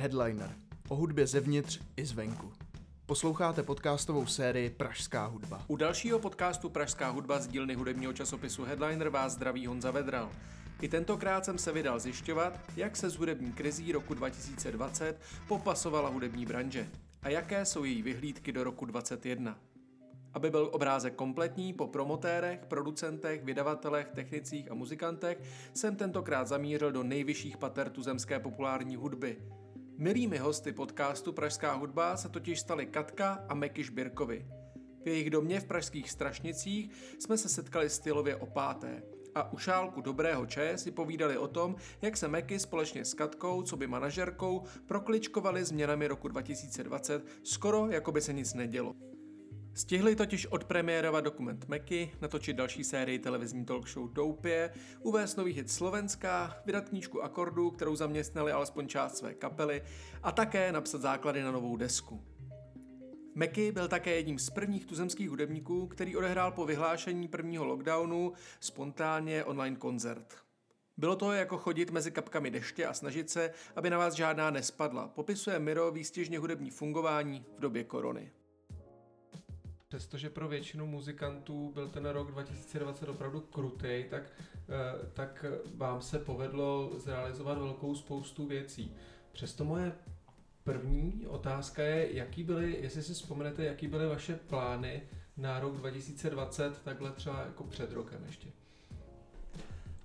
Headliner. O hudbě zevnitř i zvenku. Posloucháte podcastovou sérii Pražská hudba. U dalšího podcastu Pražská hudba z dílny hudebního časopisu Headliner vás zdraví Honza Vedral. I tentokrát jsem se vydal zjišťovat, jak se z hudební krizí roku 2020 popasovala hudební branže a jaké jsou její vyhlídky do roku 2021. Aby byl obrázek kompletní, po promotérech, producentech, vydavatelech, technicích a muzikantech jsem tentokrát zamířil do nejvyšších pater tuzemské populární hudby. Milými hosty podcastu Pražská hudba se totiž stali Katka a Meky Šbirkovi. V jejich domě v pražských Strašnicích jsme se setkali stylově o páté a u šálku dobrého čaje si povídali o tom, jak se Meky společně s Katkou, co by manažerkou, prokličkovali změnami roku 2020 skoro jako by se nic nedělo. Stihli totiž odpremiérovat dokument Meky, natočit další sérii televizní talk show Doupě, uvést nový hit Slovenska, vydat knížku akordů, kterou zaměstnali alespoň část své kapely a také napsat základy na novou desku. Meky byl také jedním z prvních tuzemských hudebníků, který odehrál po vyhlášení prvního lockdownu spontánně online koncert. Bylo to jako chodit mezi kapkami deště a snažit se, aby na vás žádná nespadla. Popisuje Miro výstěžně hudební fungování v době korony. Přestože pro většinu muzikantů byl ten rok 2020 opravdu krutý, tak, eh, tak vám se povedlo zrealizovat velkou spoustu věcí. Přesto moje první otázka je, jaký byly, jestli si vzpomenete, jaký byly vaše plány na rok 2020, takhle třeba jako před rokem ještě.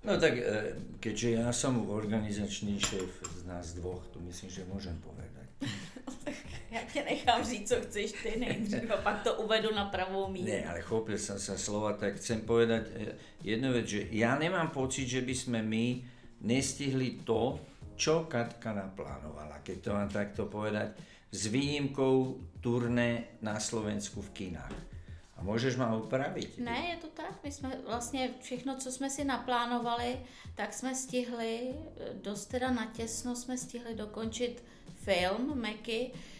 No tak, eh, keďže ja som organizačný šéf z nás dvoch, to myslím, že môžem povedať. Tě nechám říct, co chceš ty nejdřív a pak to uvedu na pravou míru. Ne, ale chopil som sa slova, tak chcem povedať eh, jednu vec, že ja nemám pocit, že by sme my nestihli to, čo Katka naplánovala, keď to mám takto povedať, s výjimkou turné na Slovensku v kinách. A můžeš ma upravit? Ne, je to tak. My jsme vlastně všechno, co jsme si naplánovali, tak jsme stihli, dost teda natěsno jsme stihli dokončit film Meky, eh,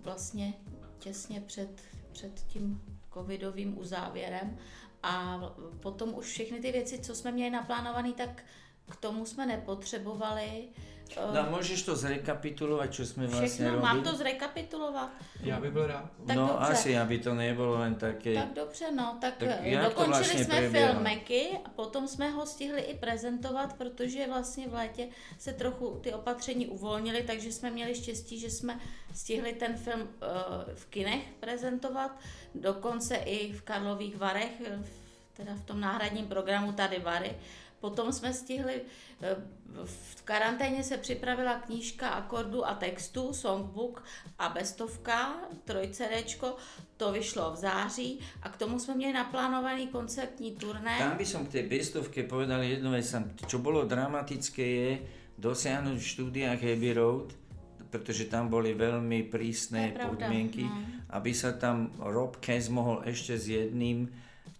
vlastně těsně před, před tím covidovým uzávěrem a potom už všechny ty věci, co jsme měli naplánované, tak k tomu jsme nepotřebovali. No a můžeš to zrekapitulovat, co jsme vlastně Všechno, robili? mám to zrekapitulovat. Já bych byl rád. Tak no dobře. asi, aby to nebylo jen také... Tak dobře, no, tak, Tak to dokončili vlastně jsme proběhlo? film Meky a potom jsme ho stihli i prezentovat, protože vlastně v létě se trochu ty opatření uvolnily, takže jsme měli štěstí, že jsme stihli ten film uh, v kinech prezentovat, dokonce i v Karlových Varech, eh, v- teda v tom náhradním programu tady Vary. Potom jsme stihli, eh, v karanténě se připravila knížka akordů a textů, songbook a bestovka, trojcedečko, to vyšlo v září a k tomu jsme měli naplánovaný koncertní turné. Tam by som k tej bestovke povedal jednu vec, čo bolo dramatické je dosiahnuť v štúdiách Abbey Road, pretože tam boli veľmi prísne podmienky, no. aby sa tam Rob Cass mohol ešte s jedným,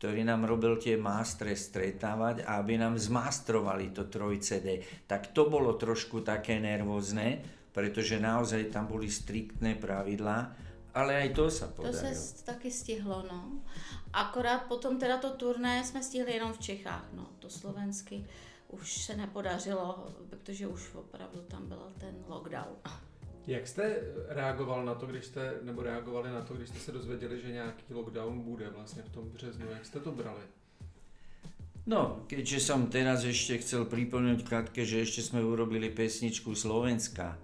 ktorý nám robil tie mástre stretávať a aby nám zmastrovali to 3 CD. Tak to bolo trošku také nervózne, pretože naozaj tam boli striktné pravidlá, ale aj to sa To podarilo. se s- taky stihlo, no. Akorát potom teda to turné jsme stihli jenom v Čechách, no. To slovensky už se nepodařilo, protože už opravdu tam byl ten lockdown. Jak jste reagoval na to, když jste, nebo reagovali na to, když jste se dozvěděli, že nějaký lockdown bude vlastně v tom březnu? Jak jste to brali? No, keďže som teraz ešte chcel pripomínať Katke, že ešte sme urobili pesničku Slovenska,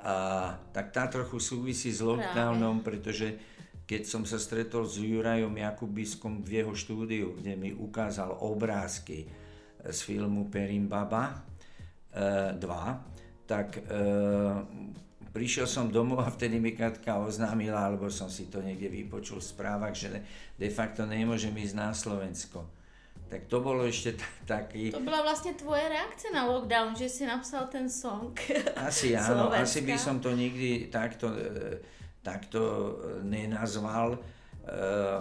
a, tak tá trochu súvisí s lockdownom, pretože keď som sa stretol s Jurajom Jakubiskom v jeho štúdiu, kde mi ukázal obrázky z filmu Perim Baba e, 2, tak e, prišiel som domov a vtedy mi Katka oznámila, alebo som si to niekde vypočul v správach, že de facto nemôžem ísť na Slovensko. Tak to bolo ešte t- taký... To byla vlastně tvoje reakce na lockdown, že jsi napsal ten song. Asi áno, Slovenska. asi by som to nikdy takto, e, takto e, nenazval. E,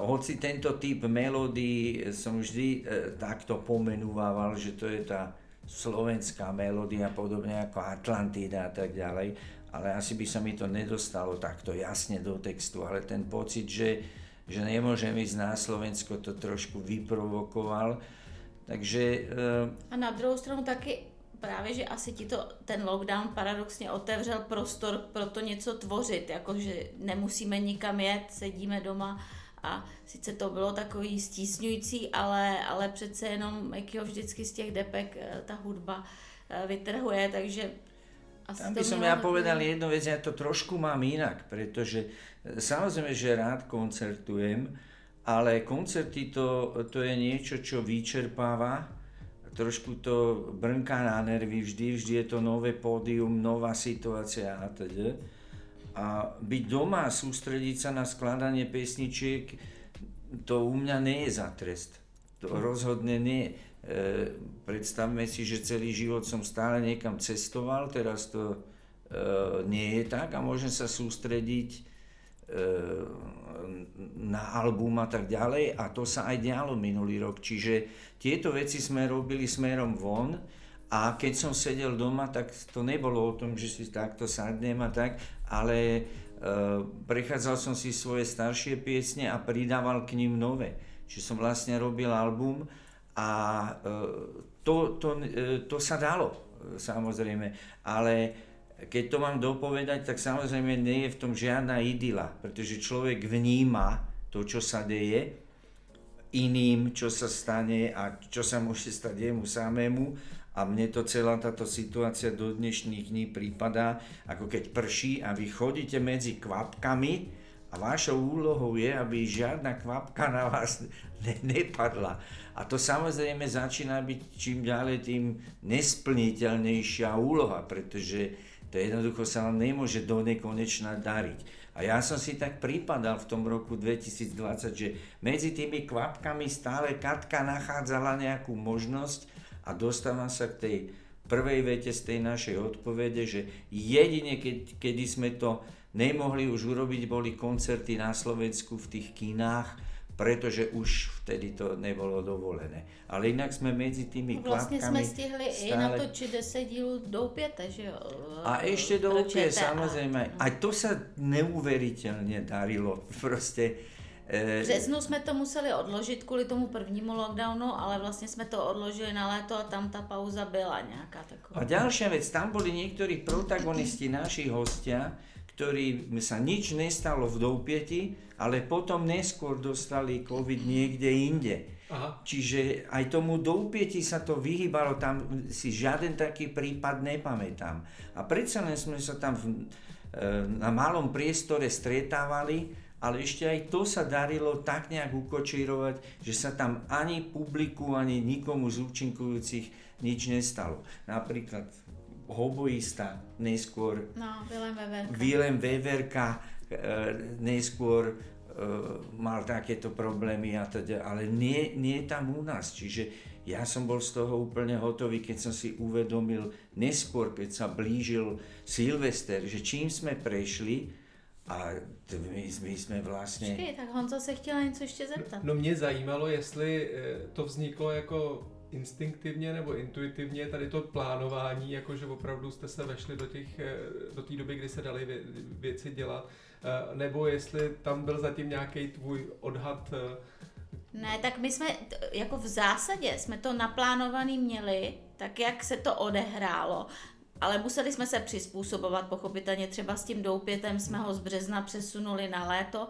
hoci tento typ melódií som vždy e, takto pomenúval, že to je tá slovenská melódia, podobne ako Atlantida a tak ďalej, ale asi by sa mi to nedostalo takto jasne do textu, ale ten pocit, že, že nemôžem ísť na Slovensko, to trošku vyprovokoval. Takže e, A na druhou stranu taky právě, že asi ti to ten lockdown paradoxně otevřel prostor pro to něco tvořit, jakože nemusíme nikam jet, sedíme doma a sice to bylo takový stísňující, ale, ale přece jenom jakýho vždycky z těch depek eh, ta hudba eh, vytrhuje, takže asi Tam by som ja povedal jednu vec, ja to trošku mám inak, pretože eh, samozrejme, že rád koncertujem, ale koncerty to, to je niečo, čo vyčerpáva, trošku to brnká na nervy, vždy, vždy je to nové pódium, nová situácia a teda. A byť doma a sústrediť sa na skladanie pesničiek, to u mňa nie je za trest. To rozhodne nie. E, predstavme si, že celý život som stále niekam cestoval, teraz to e, nie je tak a môžem sa sústrediť e, na album a tak ďalej a to sa aj dialo minulý rok. Čiže tieto veci sme robili smerom von a keď som sedel doma, tak to nebolo o tom, že si takto sadnem a tak, ale prechádzal som si svoje staršie piesne a pridával k ním nové. Čiže som vlastne robil album a e, to, to, e, to sa dalo, samozrejme. Ale keď to mám dopovedať, tak samozrejme nie je v tom žiadna idyla, pretože človek vníma to, čo sa deje, iným, čo sa stane a čo sa môže stať jemu samému a mne to celá táto situácia do dnešných dní prípada, ako keď prší a vy chodíte medzi kvapkami a vašou úlohou je, aby žiadna kvapka na vás ne- nepadla. A to samozrejme začína byť čím ďalej tým nesplniteľnejšia úloha, pretože to jednoducho sa vám nemôže do nekonečna dariť. A ja som si tak prípadal v tom roku 2020, že medzi tými kvapkami stále Katka nachádzala nejakú možnosť a dostávam sa k tej prvej vete z tej našej odpovede, že jedine keď, kedy sme to nemohli už urobiť, boli koncerty na Slovensku v tých kinách, pretože už vtedy to nebolo dovolené. Ale inak sme medzi tými Vlastne klapkami sme stihli stále... i natočiť 10 dílů doupěte, že jo? A ešte doupie, samozrejme. A to sa neuveriteľne darilo. Proste v březnu jsme to museli odložit kvůli tomu prvnímu lockdownu, ale vlastně jsme to odložili na léto a tam ta pauza byla nějaká taková. A ďalšia vec, tam boli niektorí protagonisti, naši hostia, ktorí sa nič nestalo v Doupieti, ale potom neskôr dostali COVID niekde inde. Aha. Čiže aj tomu Doupieti sa to vyhýbalo, tam si žiaden taký prípad nepamätám. A predsa len sme sa tam v, e, na malom priestore stretávali ale ešte aj to sa darilo tak nejak ukočírovať, že sa tam ani publiku, ani nikomu z účinkujúcich nič nestalo. Napríklad hoboista neskôr no, Willem Weverka, Willem Weverka e, neskôr e, mal takéto problémy a teda, ale nie, nie tam u nás. Čiže ja som bol z toho úplne hotový, keď som si uvedomil neskôr, keď sa blížil Silvester, že čím sme prešli, a my, my jsme vlastně... Počkej, tak Honza se chtěla něco ještě zeptat. No, no mě zajímalo, jestli eh, to vzniklo jako instinktivně nebo intuitivně tady to plánování, jakože opravdu jste se vešli do těch, eh, do té doby, kdy se daly vě, věci dělat, eh, nebo jestli tam byl zatím nějaký tvůj odhad ne, tak my jsme, jako v zásadě jsme to naplánovaný měli, tak jak se to odehrálo ale museli jsme se přizpůsobovat, pochopitelně třeba s tím doupětem jsme ho z března přesunuli na léto,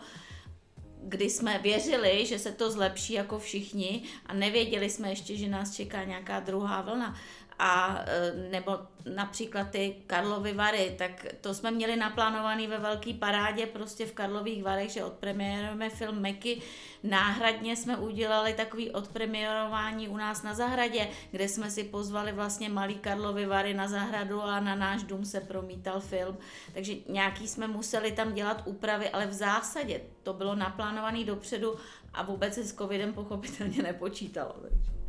kdy jsme věřili, že se to zlepší jako všichni a nevěděli jsme ještě, že nás čeká nějaká druhá vlna a e, nebo například ty Karlovy Vary, tak to jsme měli naplánovaný ve velké parádě prostě v Karlových Varech, že odpremiérujeme film Meky. Náhradně jsme udělali takový odpremiérování u nás na zahradě, kde jsme si pozvali vlastně malý Karlovy Vary na zahradu a na náš dům se promítal film. Takže nějaký jsme museli tam dělat úpravy, ale v zásadě to bylo naplánované dopředu a vůbec se s covidem pochopitelně nepočítalo. Takže.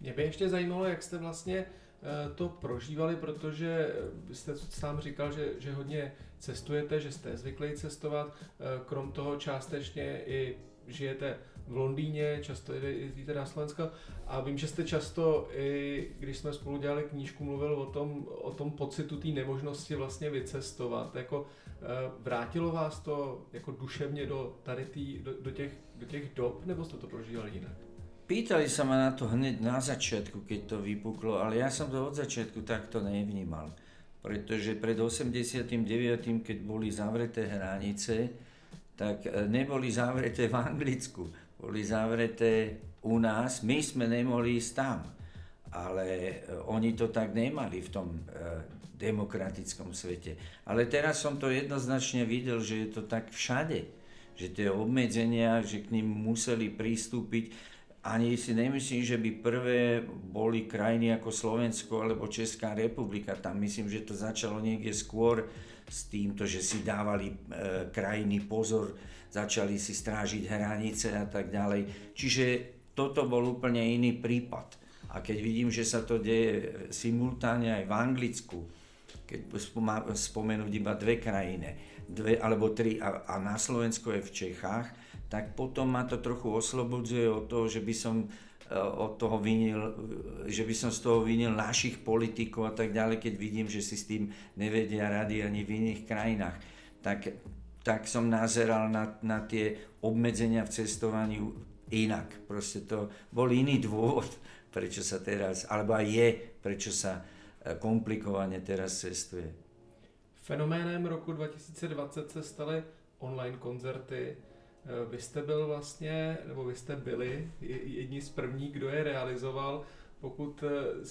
Mě by ještě zajímalo, jak jste vlastně eh, to prožívali, protože jste sám říkal, že, že hodně cestujete, že jste zvyklí cestovat, eh, krom toho částečně i žijete v Londýně, často jezdíte na Slovensko a vím, že jste často, i když jsme spolu dělali knížku, mluvil o tom, o tom pocitu té nemožnosti vlastně vycestovat. Jako, eh, vrátilo vás to jako duševně do tady tý, do, do, těch, do těch dob, nebo jste to prožívali jinak? Pýtali sa ma na to hneď na začiatku, keď to vypuklo, ale ja som to od začiatku takto nevnímal. Pretože pred 89., keď boli zavreté hranice, tak e, neboli zavreté v Anglicku, boli zavreté u nás, my sme nemohli ísť tam. Ale e, oni to tak nemali v tom e, demokratickom svete. Ale teraz som to jednoznačne videl, že je to tak všade. Že tie obmedzenia, že k ním museli pristúpiť ani si nemyslím, že by prvé boli krajiny ako Slovensko alebo Česká republika. Tam myslím, že to začalo niekde skôr s týmto, že si dávali e, krajiny pozor, začali si strážiť hranice a tak ďalej. Čiže toto bol úplne iný prípad. A keď vidím, že sa to deje simultáne aj v Anglicku, keď spomenúť iba dve krajiny, dve alebo tri a, a na Slovensku je v Čechách, tak potom ma to trochu oslobodzuje od toho, že by som eh, od toho vinil, že by som z toho vinil našich politikov a tak ďalej, keď vidím, že si s tým nevedia rady ani v iných krajinách. Tak, tak som nazeral na, na tie obmedzenia v cestovaní inak. Proste to bol iný dôvod, prečo sa teraz, alebo aj je, prečo sa eh, komplikovane teraz cestuje. Fenoménem roku 2020 se staly online koncerty, Eh, vy jste byl vlastně, nebo vy jste byli jedni z prvních, kdo je realizoval. Pokud, eh,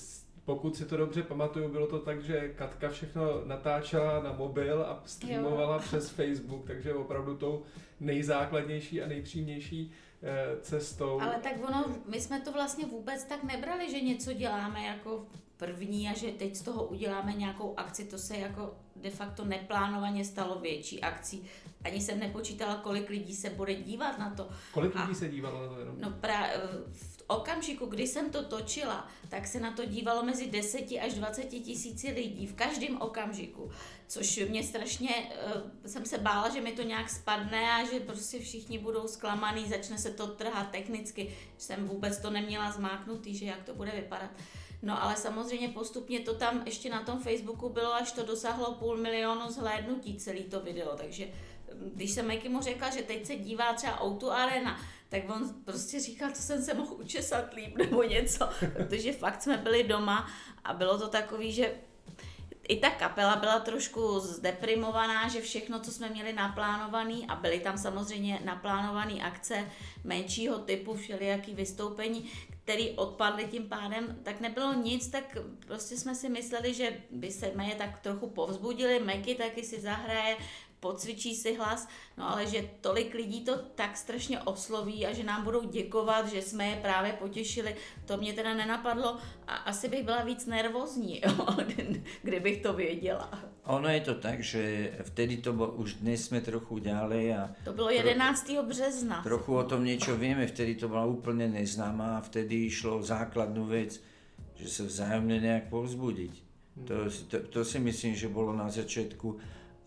pokud si to dobře pamatuju, bylo to tak, že Katka všechno natáčela na mobil a streamovala jo. přes Facebook, takže opravdu tou nejzákladnější a nejpřímější eh, cestou. Ale tak ono, my jsme to vlastně vůbec tak nebrali, že něco děláme jako první a že teď z toho uděláme nějakou akci, to se jako de facto neplánovaně stalo větší akcí. Ani jsem nepočítala, kolik lidí se bude dívat na to. Kolik lidí a, se dívalo na to jenom? No pra, v okamžiku, kdy jsem to točila, tak se na to dívalo mezi 10 až 20 tisíci lidí v každém okamžiku, což mě strašně, uh, jsem se bála, že mi to nějak spadne a že prostě všichni budou zklamaný, začne se to trhat technicky, jsem vůbec to neměla zmáknutý, že jak to bude vypadat. No ale samozřejmě postupně to tam ještě na tom Facebooku bylo, až to dosáhlo půl milionu zhlédnutí celý to video, takže mm, když jsem mu řekla, že teď se dívá třeba Outu Arena, tak on prostě říkal, to jsem se mohl učesat líp nebo něco, protože fakt jsme byli doma a bylo to takový, že i ta kapela byla trošku zdeprimovaná, že všechno, co jsme měli naplánovaný a byly tam samozřejmě naplánované akce menšího typu, všelijaký vystoupení, který odpadly tím pádem, tak nebylo nic, tak prostě jsme si mysleli, že by se je tak trochu povzbudili, Meky taky si zahraje, pocvičí si hlas, no ale že tolik lidí to tak strašně osloví a že nám budou děkovat, že jsme je právě potěšili, to mě teda nenapadlo a asi bych byla víc nervózní, jo, kdybych to věděla. Ono je to tak, že vtedy to bolo, už dnes sme trochu ďalej a... To bylo 11. Tro, března. Trochu o tom niečo vieme, vtedy to bola úplne neznáma a vtedy išlo o základnú vec, že sa vzájomne nejak povzbudiť. To, to, to si myslím, že bolo na začiatku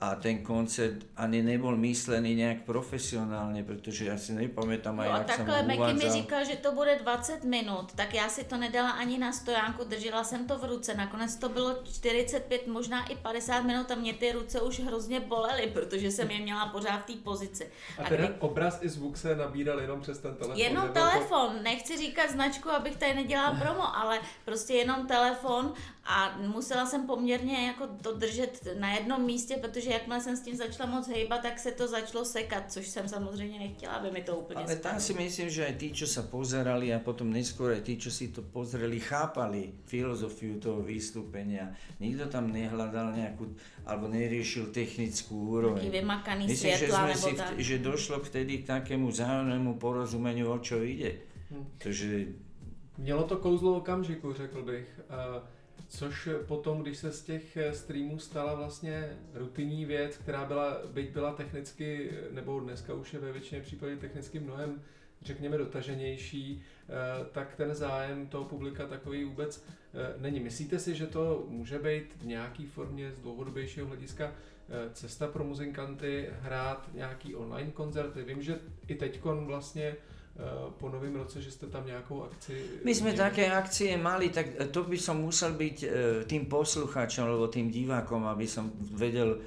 a ten koncert ani nebol myslený nejak profesionálně, protože já si nepamätám, no, jak takhle jsem Meky mi říkal, že to bude 20 minut, tak já si to nedala ani na stojánku, držela jsem to v ruce, nakonec to bylo 45, možná i 50 minut a mě ty ruce už hrozně bolely, protože jsem je měla pořád v té pozici. A, a teda kdy... obraz i zvuk se nabíral jenom přes ten telefon? Jenom telefon, to... nechci říkat značku, abych tady nedělala promo, ale prostě jenom telefon a musela jsem poměrně jako to držet na jednom místě, protože jakmile jsem s tím začala moc hejbat, tak se to začalo sekat, což jsem samozřejmě nechtěla, aby mi to úplně Ale tam si myslím, že aj tí, čo sa pozerali a potom neskôr aj tí, čo si to pozreli, chápali filozofiu toho vystúpenia. Nikto tam nehľadal nejakú, alebo neriešil technickú úroveň. Taký vymakaný myslím, svetla, že, sme si tak. že došlo vtedy k takému zájomnému porozumeniu, o čo ide. Hm. Takže... Mělo to kouzlo okamžiku, řekl bych. Uh, Což potom, když se z těch eh, streamů stala vlastně rutinní věc, která byla, byť byla technicky, nebo dneska už je ve většině případů technicky mnohem, řekněme, dotaženější, eh, tak ten zájem toho publika takový vůbec eh, není. Myslíte si, že to může být v nějaké formě z dlouhodobějšího hlediska cesta pro muzikanty hrát nějaký online koncerty? Vím, že i teď vlastně po novém roce, že jste tam nějakou akci... My sme také akcie mali, tak eh, to by som musel byť eh, tým posluchačom alebo tým divákom, aby som vedel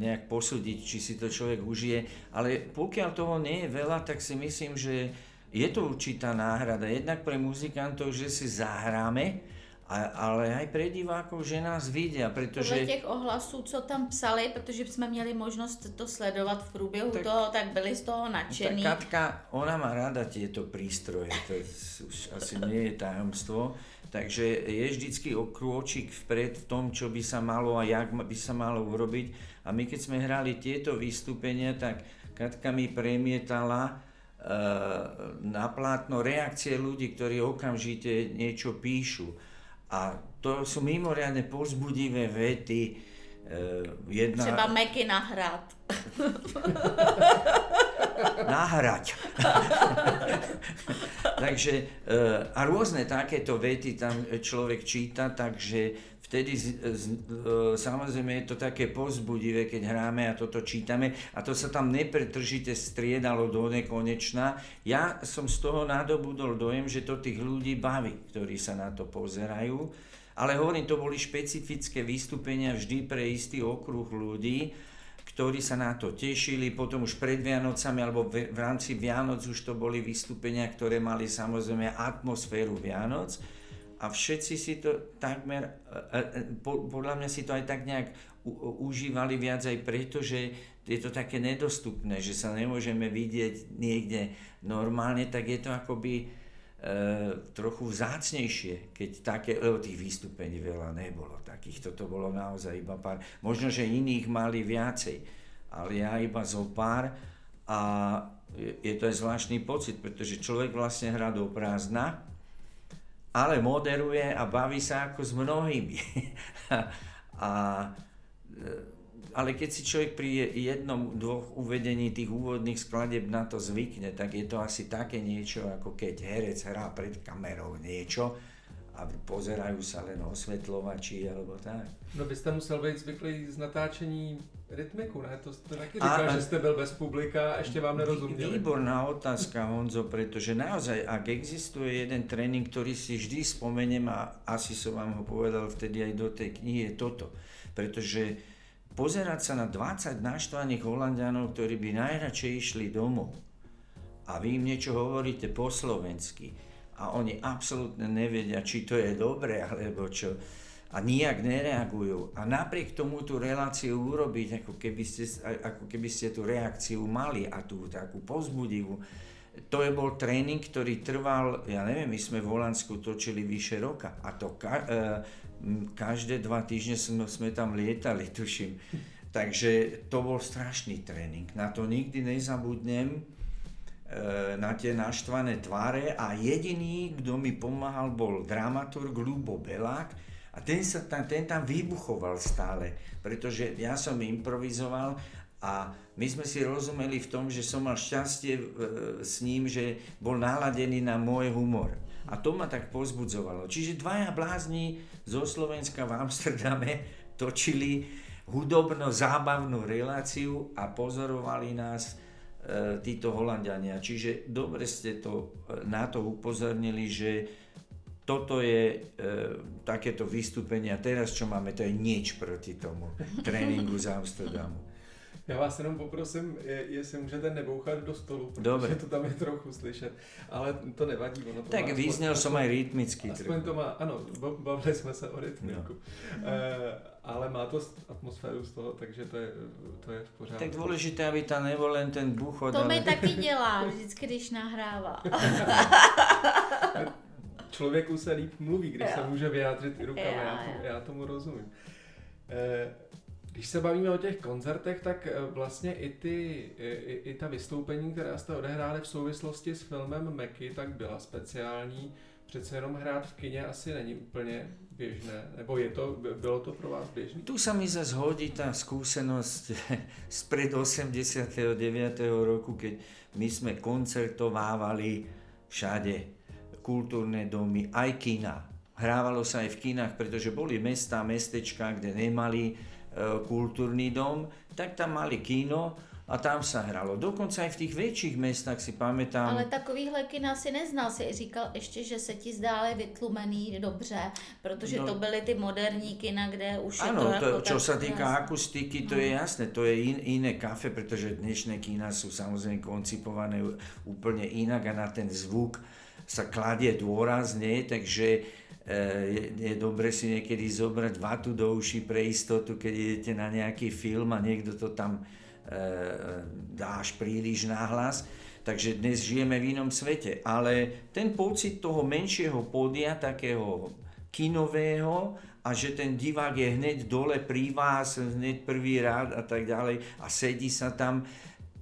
nejak posúdiť, či si to človek užije, ale pokiaľ toho nie je veľa, tak si myslím, že je to určitá náhrada. Jednak pre muzikantov, že si zahráme, a, ale aj pre divákov, že nás vidia, pretože... Podle těch ohlasů, co tam psali, protože jsme měli možnost to sledovat v průběhu tak, toho, tak byli z toho nadšení. Tak Katka, ona má rada tieto prístroje, to už asi nie je tajomstvo, takže je vždycky o krôčik vpred v tom, čo by sa malo a jak by sa malo urobiť. A my keď sme hrali tieto vystúpenia, tak Katka mi premietala uh, na plátno reakcie ľudí, ktorí okamžite niečo píšu a to sú mimoriadne pozbudivé vety. E, jedna... Třeba Meky nahrát. Nahrať. takže e, a rôzne takéto vety tam človek číta, takže vtedy z, z, e, samozrejme je to také pozbudivé, keď hráme a toto čítame a to sa tam nepretržite striedalo do nekonečna. Ja som z toho nadobudol dojem, že to tých ľudí baví, ktorí sa na to pozerajú. Ale hovorím, to boli špecifické vystúpenia vždy pre istý okruh ľudí, ktorí sa na to tešili, potom už pred Vianocami alebo v, v rámci Vianoc už to boli vystúpenia, ktoré mali samozrejme atmosféru Vianoc. A všetci si to takmer, e, e, podľa mňa si to aj tak nejak užívali viac aj preto, že je to také nedostupné, že sa nemôžeme vidieť niekde normálne, tak je to akoby trochu vzácnejšie, keď také, lebo tých vystúpení veľa nebolo takých, toto bolo naozaj iba pár, možno, že iných mali viacej, ale ja iba zo pár a je to aj zvláštny pocit, pretože človek vlastne hrá do prázdna, ale moderuje a baví sa ako s mnohými. a, e, ale keď si človek pri jednom, dvoch uvedení tých úvodných skladeb na to zvykne, tak je to asi také niečo, ako keď herec hrá pred kamerou niečo a pozerajú sa len osvetľovači alebo tak. No vy ste musel byť zvyklý z natáčení rytmiku, ne? To ste taky říkal, a, že ste byl bez publika a ešte vám nerozumieli. Výborná otázka, Honzo, pretože naozaj, ak existuje jeden tréning, ktorý si vždy spomeniem a asi som vám ho povedal vtedy aj do tej knihy, je toto. Pretože pozerať sa na 20 naštvaných Holandianov, ktorí by najradšej išli domov a vy im niečo hovoríte po slovensky a oni absolútne nevedia, či to je dobre alebo čo a nijak nereagujú. A napriek tomu tú reláciu urobiť, ako keby ste, ako keby ste tú reakciu mali a tú takú pozbudivú. To je bol tréning, ktorý trval, ja neviem, my sme v Holandsku točili vyše roka a to ka, e, každé dva týždne sme, sme tam lietali, tuším. Takže to bol strašný tréning. Na to nikdy nezabudnem, e, na tie naštvané tváre a jediný, kto mi pomáhal, bol dramaturg Lubo Belák, a ten, sa tam, ten tam vybuchoval stále, pretože ja som improvizoval a my sme si rozumeli v tom, že som mal šťastie e, s ním, že bol naladený na môj humor. A to ma tak pozbudzovalo. Čiže dvaja blázni zo Slovenska v Amsterdame točili hudobno-zábavnú reláciu a pozorovali nás e, títo Holandiania. Čiže dobre ste to, e, na to upozornili, že toto je e, takéto vystúpenie a teraz čo máme, to je nič proti tomu tréninku z Amsterdamu. Já vás jenom poprosím, jestli můžete nebouchat do stolu, protože Dobre. to tam je trochu slyšet, ale to nevadí. Ono to tak vyznel som aj rytmicky. Aspoň to má, ano, bavili jsme se o rytmiku. No. E, ale má to atmosféru z toho, takže to je, to je v pořádku. Tak dôležité, aby tam nebol len ten buchod. To ale... mi taky dělá vždycky, když nahrává. člověku se líp mluví, když jo. se může vyjádřit i rukama, já, to, já tomu rozumím. Eh, když se bavíme o těch koncertech, tak eh, vlastně i, ty, i, i ta vystoupení, která jste odehráli v souvislosti s filmem Meky, tak byla speciální. Přece jenom hrát v kině asi není úplně běžné, nebo je to, bylo to pro vás běžné? Tu sa mi zase hodí tá skúsenosť z pred 89. roku, keď my sme koncertovávali všade kultúrne domy, aj kina. Hrávalo sa aj v kinách, pretože boli mesta, mestečka, kde nemali kultúrny dom, tak tam mali kino a tam sa hralo. Dokonca aj v tých väčších mestách si pamätám. Ale takovýhle kina si neznal, si říkal ještě, že se ti zdále vytlumený dobře, protože no, to byly ty moderní kina, kde už ano, je to, to čo sa týka jasné. akustiky, to No. je jasné, to je in, iné kafe, pretože dnešné kína sú samozrejme koncipované úplne inak a na ten zvuk sa kladie dôraz, nie? takže e, je, je dobre si niekedy zobrať vatu do uší pre istotu, keď idete na nejaký film a niekto to tam e, dáš príliš nahlas. Takže dnes žijeme v inom svete, ale ten pocit toho menšieho pódia, takého kinového a že ten divák je hneď dole pri vás, hneď prvý rád a tak ďalej a sedí sa tam,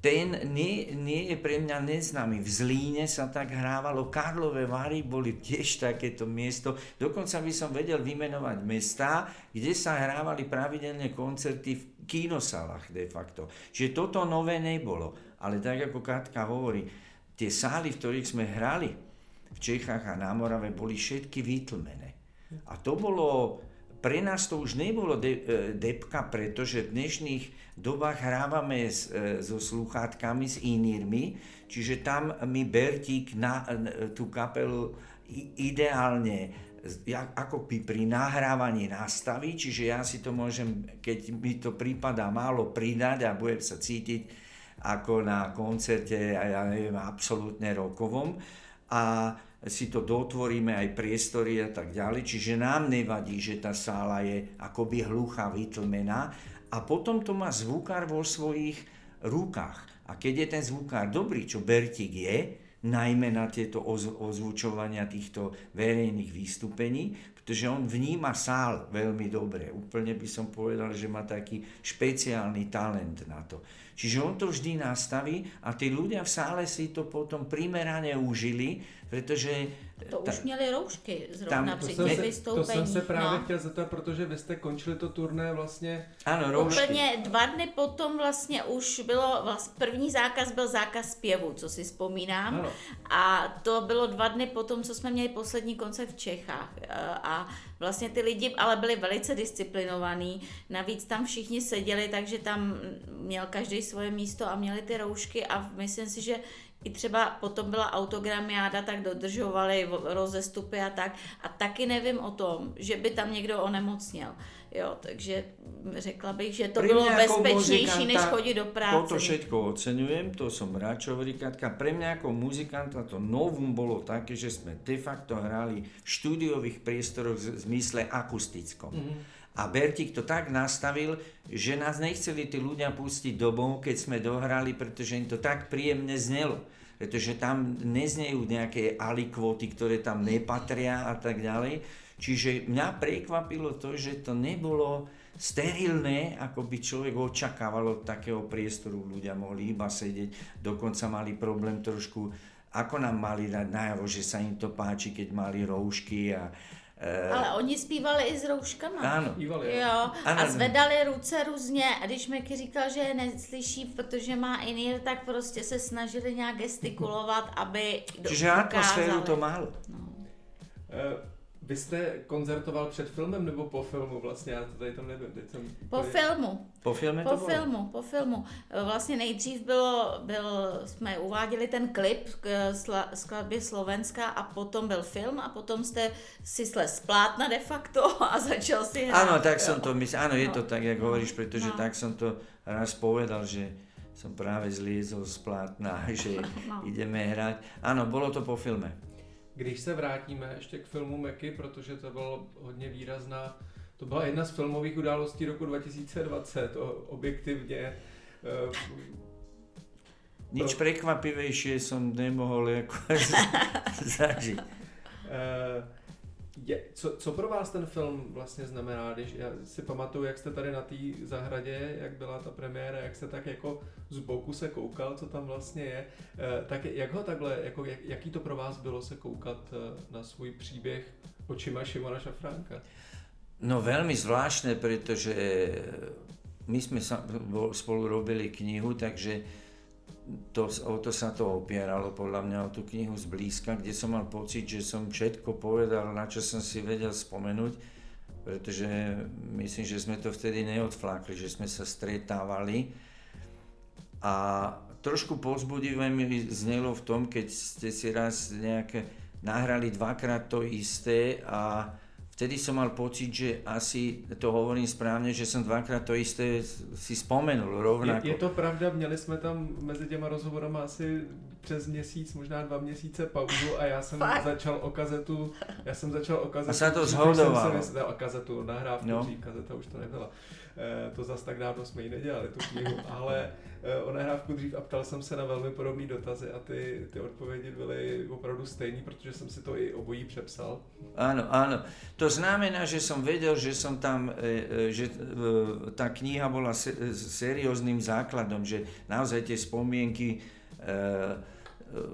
ten nie, nie je pre mňa neznámy. V Zlíne sa tak hrávalo, Karlové Vary boli tiež takéto miesto. Dokonca by som vedel vymenovať mestá, kde sa hrávali pravidelne koncerty v kinosalách de facto. Čiže toto nové nebolo. Ale tak ako Katka hovorí, tie sály, v ktorých sme hrali v Čechách a na Morave, boli všetky vytlmené. A to bolo, pre nás to už nebolo de, e, depka, pretože v dnešných dobách hrávame s, e, so sluchátkami, s inírmi, čiže tam mi Bertík na, e, tú kapelu ideálne ako by pri nahrávaní nastaví, čiže ja si to môžem, keď mi to prípada málo pridať a budem sa cítiť ako na koncerte, ja neviem, absolútne rokovom. A si to dotvoríme aj priestory a tak ďalej, čiže nám nevadí, že tá sála je akoby hluchá, vytlmená a potom to má zvukár vo svojich rukách. A keď je ten zvukár dobrý, čo Bertik je, najmä na tieto oz- ozvučovania týchto verejných vystúpení, pretože on vníma sál veľmi dobre. Úplne by som povedal, že má taký špeciálny talent na to. Čiže on to vždy nastaví a tí ľudia v sále si to potom primerane užili, pretože... To ta- už měli roušky tam- zrovna To při těch se, to vystoupeních. jsem se právě no. chtěl zeptat, protože vy jste končili to turné vlastně Áno, roušky. Úplně dva dny potom vlastně už bylo, vlast, první zákaz byl zákaz zpěvu, co si vzpomínám. Ano. A to bylo dva dny potom, co jsme měli poslední koncert v Čechách. E, A vlastně ty lidi ale byli velice disciplinovaní. Navíc tam všichni seděli, takže tam měl každý svoje místo a měli ty roušky a myslím si, že i třeba potom byla autogramiáda, tak dodržovali rozestupy a tak. A taky nevím o tom, že by tam někdo onemocněl. Jo, takže řekla bych, že to bylo bezpečnější, než chodit do práce. Toto všetko oceňujem, to som rád, čo hovorí Katka. Pre mňa ako muzikanta to novum bolo také, že sme de facto hrali v štúdiových priestoroch v zmysle akustickom. A Bertik to tak nastavil, že nás nechceli tí ľudia pustiť domov, keď sme dohrali, pretože im to tak príjemne znelo. Pretože tam neznejú nejaké alikvoty, ktoré tam nepatria a tak ďalej. Čiže mňa prekvapilo to, že to nebolo sterilné, ako by človek očakával od takého priestoru. Ľudia mohli iba sedieť, dokonca mali problém trošku, ako nám mali dať najavo, že sa im to páči, keď mali roušky a Ale oni zpívali i s rouškama. áno. Ívali, Jo, Ano. a zvedali ruce různě a když Meky říkal, že je neslyší, protože má inír, tak prostě se snažili nějak gestikulovat, aby Čiže atmosféru to malo. Eh, Vy jste koncertoval před filmem nebo po filmu vlastně? Já to tady tam nevím. Teď jsem Po filmu, Po filme po to bolo? filmu, po filmu. Vlastně nejdřív bylo, byl, jsme uváděli ten klip k skladbě Slovenska a potom byl film a potom jste si slez plátna de facto a začal si hrát. Áno, tak jo. som to myslel, áno, je No. to tak, jak hovoríš, pretože No. tak som to raz povedal, že som práve zliezol z plátna, že No. ideme hrať. Áno, bolo to po filme. Když se vrátíme ještě k filmu Meky, protože to bylo hodně výrazná, to byla jedna z filmových událostí roku 2020, o, objektivně. eh, Nič prekvapivejšie som nemohol ako zažiť. Je, co, co pro vás ten film vlastně znamená, když já si pamatuju, jak jste tady na té zahradě, jak byla ta premiéra, jak jste tak jako z boku se koukal, co tam vlastně je, eh, tak jak ho takhle, jako jak, jaký to pro vás bylo se koukat eh, na svůj příběh očima Šimona Šafránka? No veľmi zvláštne, pretože my sme sa, bol- spolu robili knihu, takže to, o to sa to opieralo podľa mňa o tú knihu zblízka, kde som mal pocit, že som všetko povedal, na čo som si vedel spomenúť, pretože myslím, že sme to vtedy neodflákli, že sme sa stretávali. A trošku pozbudivé mi znelo v tom, keď ste si raz nejaké nahrali dvakrát to isté a vtedy som mal pocit, že asi to hovorím správne, že som dvakrát to isté si spomenul rovnako. Je, je to pravda, měli jsme tam mezi těma rozhovorama asi přes měsíc, možná dva měsíce pauzu a já jsem Fakt? začal o kazetu, já jsem začal o kazetu. A se to zhodovalo. o kazetu, nahrávku, no. kazeta už to nebyla. E, to zas tak dávno jsme ji nedělali, tu knihu, ale Eh, o nahrávku dřív a ptal jsem se na velmi podobné dotazy a ty, ty odpovědi byly opravdu stejné, protože jsem si to i obojí přepsal. Áno, áno. To znamená, že som vedel, že som tam, eh, eh, že tá kniha bola serióznym základom, že naozaj tie spomienky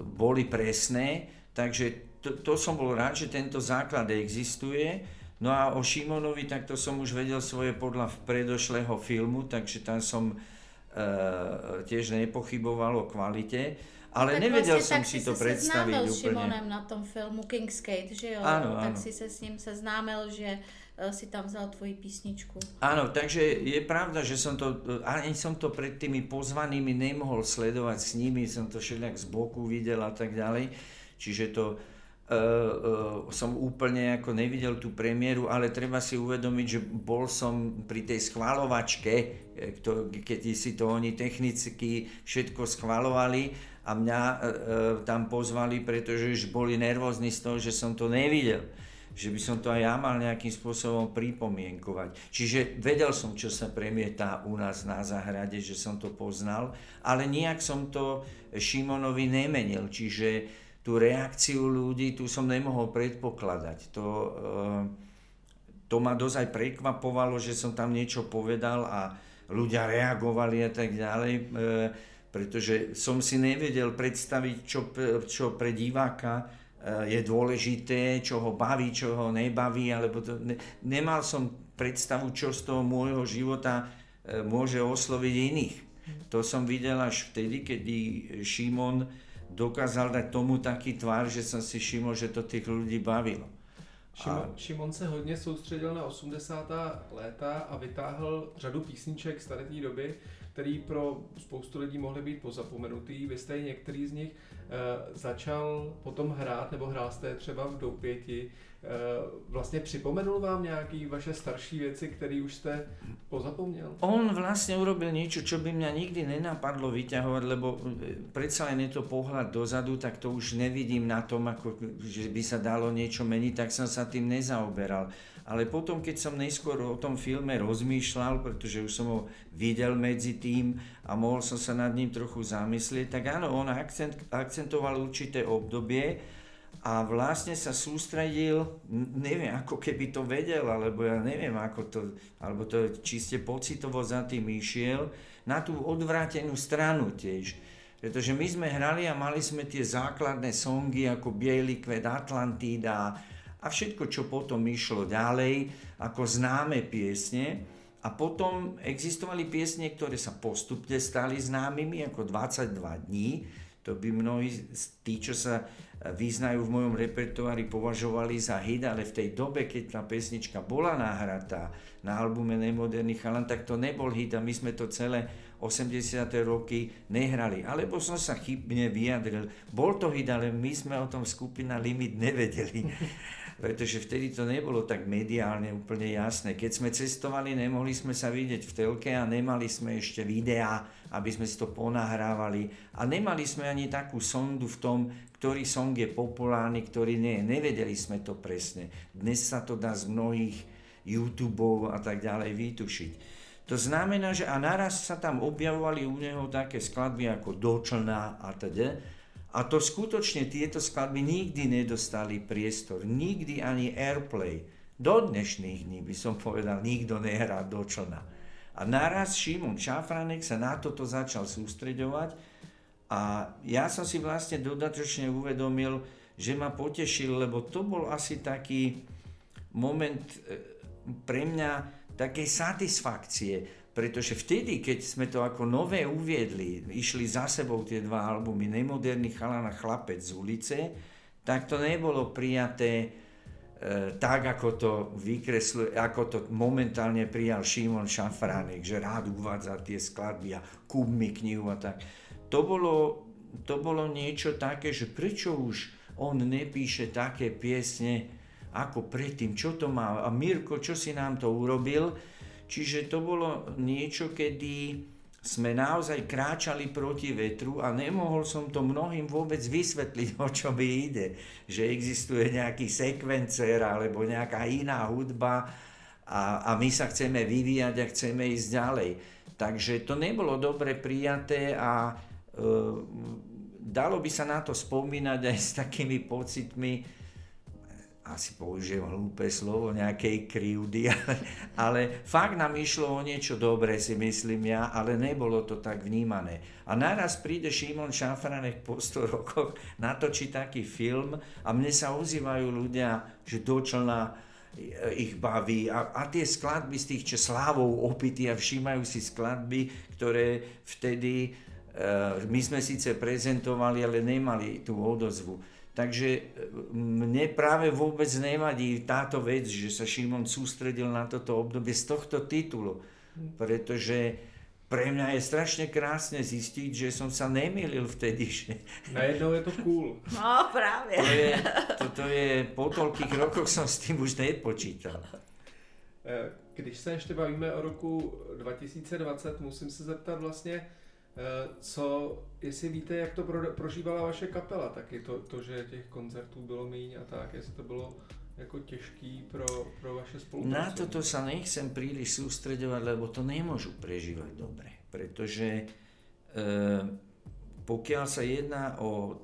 boli presné, takže to, to som bol rád, že tento základ existuje. No a o Šimonovi, tak to som už vedel svoje podľa predošlého filmu, takže tam som Eh, tiež nepochyboval o kvalite, ale tak nevedel vlastne, som si to predstaviť úplne. s Šimonem na tom filmu King's Gate, že jo? Áno, tak áno. si sa s ním seznámil, že eh, si tam vzal tvoji písničku. Áno, takže je pravda, že som to, ani som to pred tými pozvanými nemohol sledovať s nimi, som to všelijak z boku videl a tak ďalej, čiže to uh, som úplne ako nevidel tú premiéru, ale treba si uvedomiť, že bol som pri tej schválovačke, to, keď si to oni technicky všetko schvalovali a mňa uh, tam pozvali, pretože už boli nervózni z toho, že som to nevidel že by som to aj ja mal nejakým spôsobom pripomienkovať. Čiže vedel som, čo sa premietá u nás na záhrade, že som to poznal, ale nijak som to Šimonovi nemenil. Čiže tú reakciu ľudí tu som nemohol predpokladať. To, eh, to ma dosť aj prekvapovalo, že som tam niečo povedal a ľudia reagovali a tak ďalej, eh, pretože som si nevedel predstaviť, čo, čo pre diváka eh, je dôležité, čo ho baví, čo ho nebaví, alebo to, ne, nemal som predstavu, čo z toho môjho života môže osloviť iných. To som videl až vtedy, kedy Šimon dokázal dať tomu taký tvar, že jsem si všiml, že to těch lidí bavilo. Šimon. Šimon se hodně soustředil na 80. léta a vytáhl řadu písniček z té doby, který pro spoustu lidí mohly být pozapomenutý. Vy jste některý z nich e, začal potom hrát, nebo hrál jste třeba v Doupěti. Eh, vlastně připomenul vám nějaký vaše starší věci, které už jste pozapomněl? On vlastne urobil niečo, čo by mňa nikdy nenapadlo vyťahovať, lebo eh, predsa len je to pohľad dozadu, tak to už nevidím na tom, ako, že by sa dalo niečo meniť, tak som sa tým nezaoberal. Ale potom, keď som neskôr o tom filme rozmýšľal, pretože už som ho videl medzi tým a mohol som sa nad ním trochu zamyslieť, tak áno, on akcent, akcentoval určité obdobie, a vlastne sa sústredil, neviem, ako keby to vedel, alebo ja neviem, ako to, alebo to čiste pocitovo za tým išiel, na tú odvrátenú stranu tiež. Pretože my sme hrali a mali sme tie základné songy ako Bielý kvet Atlantida a všetko, čo potom išlo ďalej, ako známe piesne. A potom existovali piesne, ktoré sa postupne stali známymi, ako 22 dní. To by mnohí, tí, čo sa význajú v mojom repertoári považovali za hit, ale v tej dobe, keď tá pesnička bola nahratá na albume Nemoderný chalan, tak to nebol hit a my sme to celé 80. roky nehrali. Alebo som sa chybne vyjadril. Bol to hit, ale my sme o tom skupina Limit nevedeli. Pretože vtedy to nebolo tak mediálne úplne jasné. Keď sme cestovali, nemohli sme sa vidieť v telke a nemali sme ešte videá, aby sme si to ponahrávali. A nemali sme ani takú sondu v tom, ktorý song je populárny, ktorý nie. Nevedeli sme to presne. Dnes sa to dá z mnohých YouTube a tak ďalej vytušiť. To znamená, že a naraz sa tam objavovali u neho také skladby ako Dočlná a teda. A to skutočne tieto skladby nikdy nedostali priestor, nikdy ani airplay. Do dnešných dní by som povedal, nikto nehrá Dočlna. A naraz Šimon Šafranek sa na toto začal sústreďovať a ja som si vlastne dodatočne uvedomil, že ma potešil, lebo to bol asi taký moment e, pre mňa takej satisfakcie, pretože vtedy, keď sme to ako nové uviedli, išli za sebou tie dva albumy, Nemoderný chalan a chlapec z ulice, tak to nebolo prijaté tak, ako to vykresluje, ako to momentálne prijal Šimon Šafránek, že rád uvádza tie skladby a kúp mi knihu a tak. To bolo, to bolo niečo také, že prečo už on nepíše také piesne ako predtým, čo to má. A Mirko, čo si nám to urobil? Čiže to bolo niečo, kedy sme naozaj kráčali proti vetru a nemohol som to mnohým vôbec vysvetliť, o čo mi ide. Že existuje nejaký sekvencer alebo nejaká iná hudba a, a my sa chceme vyvíjať a chceme ísť ďalej. Takže to nebolo dobre prijaté a e, dalo by sa na to spomínať aj s takými pocitmi, asi použijem hlúpe slovo, nejakej krivdy, ale, ale fakt nám išlo o niečo dobré, si myslím ja, ale nebolo to tak vnímané. A naraz príde Šimon Šafranek po 100 rokoch, natočí taký film a mne sa ozývajú ľudia, že dočlna ich baví a, a tie skladby z tých čo slávou opity a všímajú si skladby, ktoré vtedy e, my sme síce prezentovali, ale nemali tú odozvu. Takže e, mne práve vôbec nevadí táto vec, že sa Šimon sústredil na toto obdobie z tohto titulu, pretože pre mňa je strašne krásne zistiť, že som sa nemýlil vtedy. Že... Najednou je to cool. No práve. To je, toto je, po toľkých rokoch som s tým už nepočítal. E, když se ještě bavíme o roku 2020, musím se zeptat vlastně, co, jestli víte, jak to pro, prožívala vaše kapela, taky to, to, že těch koncertů bylo méně a tak, jestli to bylo jako těžký pro, pro vaše spolupráce? Na toto sa nechcem príliš sústredovať, lebo to nemôžu prežívať dobre, pretože e, pokiaľ sa jedná o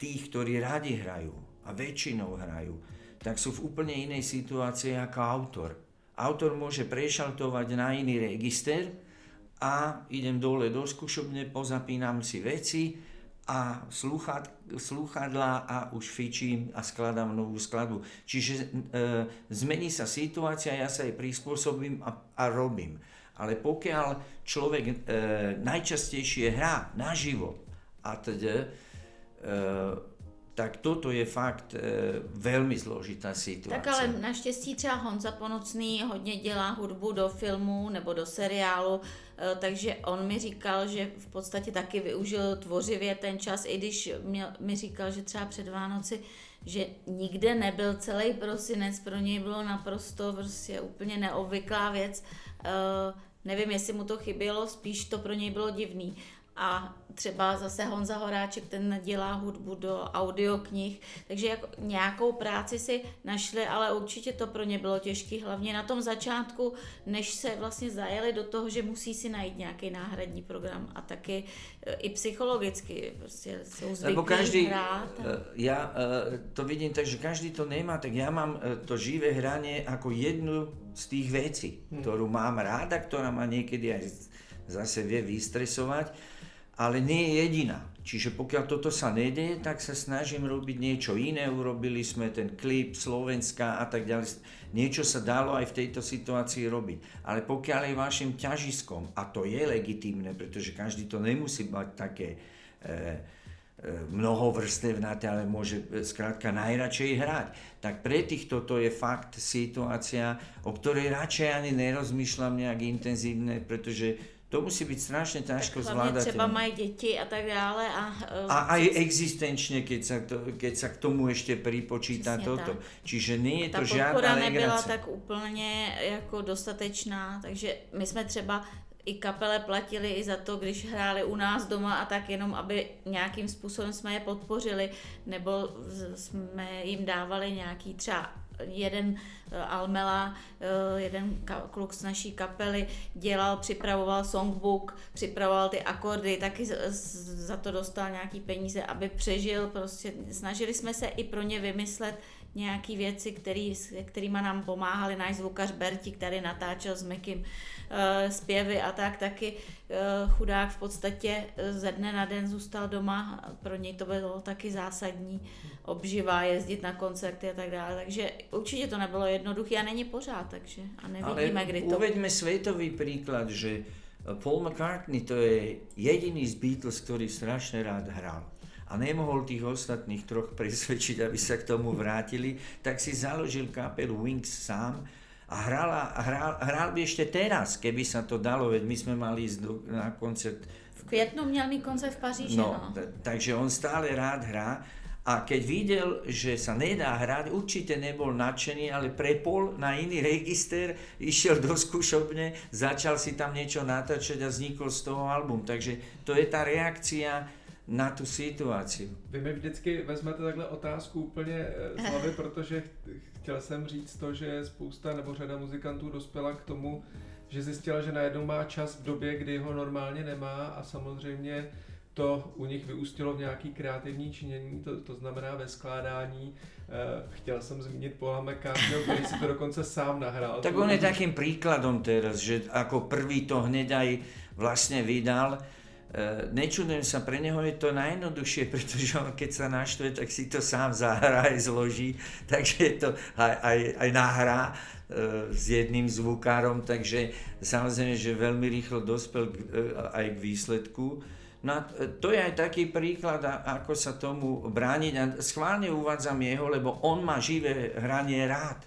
tých, ktorí radi hrajú a väčšinou hrajú, tak sú v úplne inej situácii ako autor. Autor môže prešaltovať na iný register, a idem dole do skúšobne, pozapínam si veci a slúchadla a už fičím a skladám novú skladbu. Čiže e, zmení sa situácia, ja sa jej prispôsobím a, a robím. Ale pokiaľ človek e, najčastejšie hrá naživo a teda e, tak toto je fakt e, velmi zložitá situace. Tak ale naštěstí třeba Honza Ponocný hodně dělá hudbu do filmu nebo do seriálu, takže on mi říkal, že v podstatě taky využil tvořivě ten čas, i když měl, mi říkal, že třeba před Vánoci, že nikde nebyl celý prosinec, pro něj bylo naprosto prostě úplně neobvyklá věc. E, nevím, jestli mu to chybělo, spíš to pro něj bylo divný a třeba zase Honza Horáček, ten dělá hudbu do audioknih, takže jako nějakou práci si našli, ale určitě to pro ně bylo těžké, hlavně na tom začátku, než se vlastně zajeli do toho, že musí si najít nějaký náhradní program a taky e, i psychologicky prostě jsou zvyklí Lebo každý, hrát. A... E, ja e, to vidím tak, že každý to nemá, tak ja mám to živé hranie ako jednu z tých vecí, hmm. ktorú mám ráda, ktorá ma niekedy aj zase vie vystresovať ale nie je jediná. Čiže pokiaľ toto sa nedeje, tak sa snažím robiť niečo iné. Urobili sme ten klip Slovenska a tak ďalej. Niečo sa dalo aj v tejto situácii robiť. Ale pokiaľ je vašim ťažiskom, a to je legitímne, pretože každý to nemusí mať také e, e, mnohovrstevnaté, ale môže e, skrátka najradšej hrať. Tak pre týchto to je fakt situácia, o ktorej radšej ani nerozmýšľam nejak intenzívne, pretože to musí byť strašne ťažko tak zvládať. třeba mají deti a tak dále. A, uh, a aj existenčne, keď sa, to, keď sa k tomu ešte pripočíta toto. Tak. Čiže nie je to žiadna legrace. nebyla tak úplně jako dostatečná, takže my jsme třeba i kapele platili i za to, když hráli u nás doma a tak jenom, aby nějakým způsobem jsme je podpořili, nebo jsme jim dávali nějaký třeba jeden eh, Almela, eh, jeden kluk z naší kapely dělal, připravoval songbook, připravoval ty akordy, taky za to dostal nějaký peníze, aby přežil, prostě snažili jsme se i pro ně vymyslet nějaký věci, který, kterýma nám pomáhali. Náš zvukař Berti, který natáčel s Mekim zpěvy a tak, taky uh, chudák v podstatě ze dne na den zůstal doma, pro něj to bylo taky zásadní obživa, jezdit na koncerty a tak dále, takže určitě to nebylo jednoduché a není pořád, takže a nevidíme, Ale kdy to... uveďme světový příklad, že Paul McCartney to je jediný z Beatles, ktorý strašne rád hral. a nemohol tých ostatných troch presvedčiť, aby sa k tomu vrátili, tak si založil kapelu Wings sám a hral, hral, hral by ešte teraz, keby sa to dalo, veď my sme mali ísť do, na koncert. V květnu měl mít koncert v Paříži, no. no. takže on stále rád hrá a keď videl, že sa nedá hrať, určite nebol nadšený, ale prepol na iný register, išiel do skúšobne, začal si tam niečo natáčať a vznikol z toho album. Takže to je tá reakcia na tu situaci. Vy mi vždycky vezmete takhle otázku úplně z hlavy, protože chtěl jsem říct to, že spousta nebo řada muzikantů dospěla k tomu, že zjistila, že najednou má čas v době, kdy ho normálně nemá a samozřejmě to u nich vyústilo v nějaký kreativní činění, to, to znamená ve skládání. Uh, chtěl jsem zmínit Paula McCartneyho, který si to dokonce sám nahrál. Tak on je takým príkladom teraz, že ako prvý to hneď aj vlastne vydal. Uh, nečudujem sa, pre neho je to najjednoduchšie, pretože on keď sa naštve, tak si to sám zahrá aj zloží, takže je to aj, aj, aj nahrá uh, s jedným zvukárom, takže samozrejme, že veľmi rýchlo dospel k, uh, aj k výsledku. No a to je aj taký príklad, ako sa tomu brániť. A schválne uvádzam jeho, lebo on má živé hranie rád.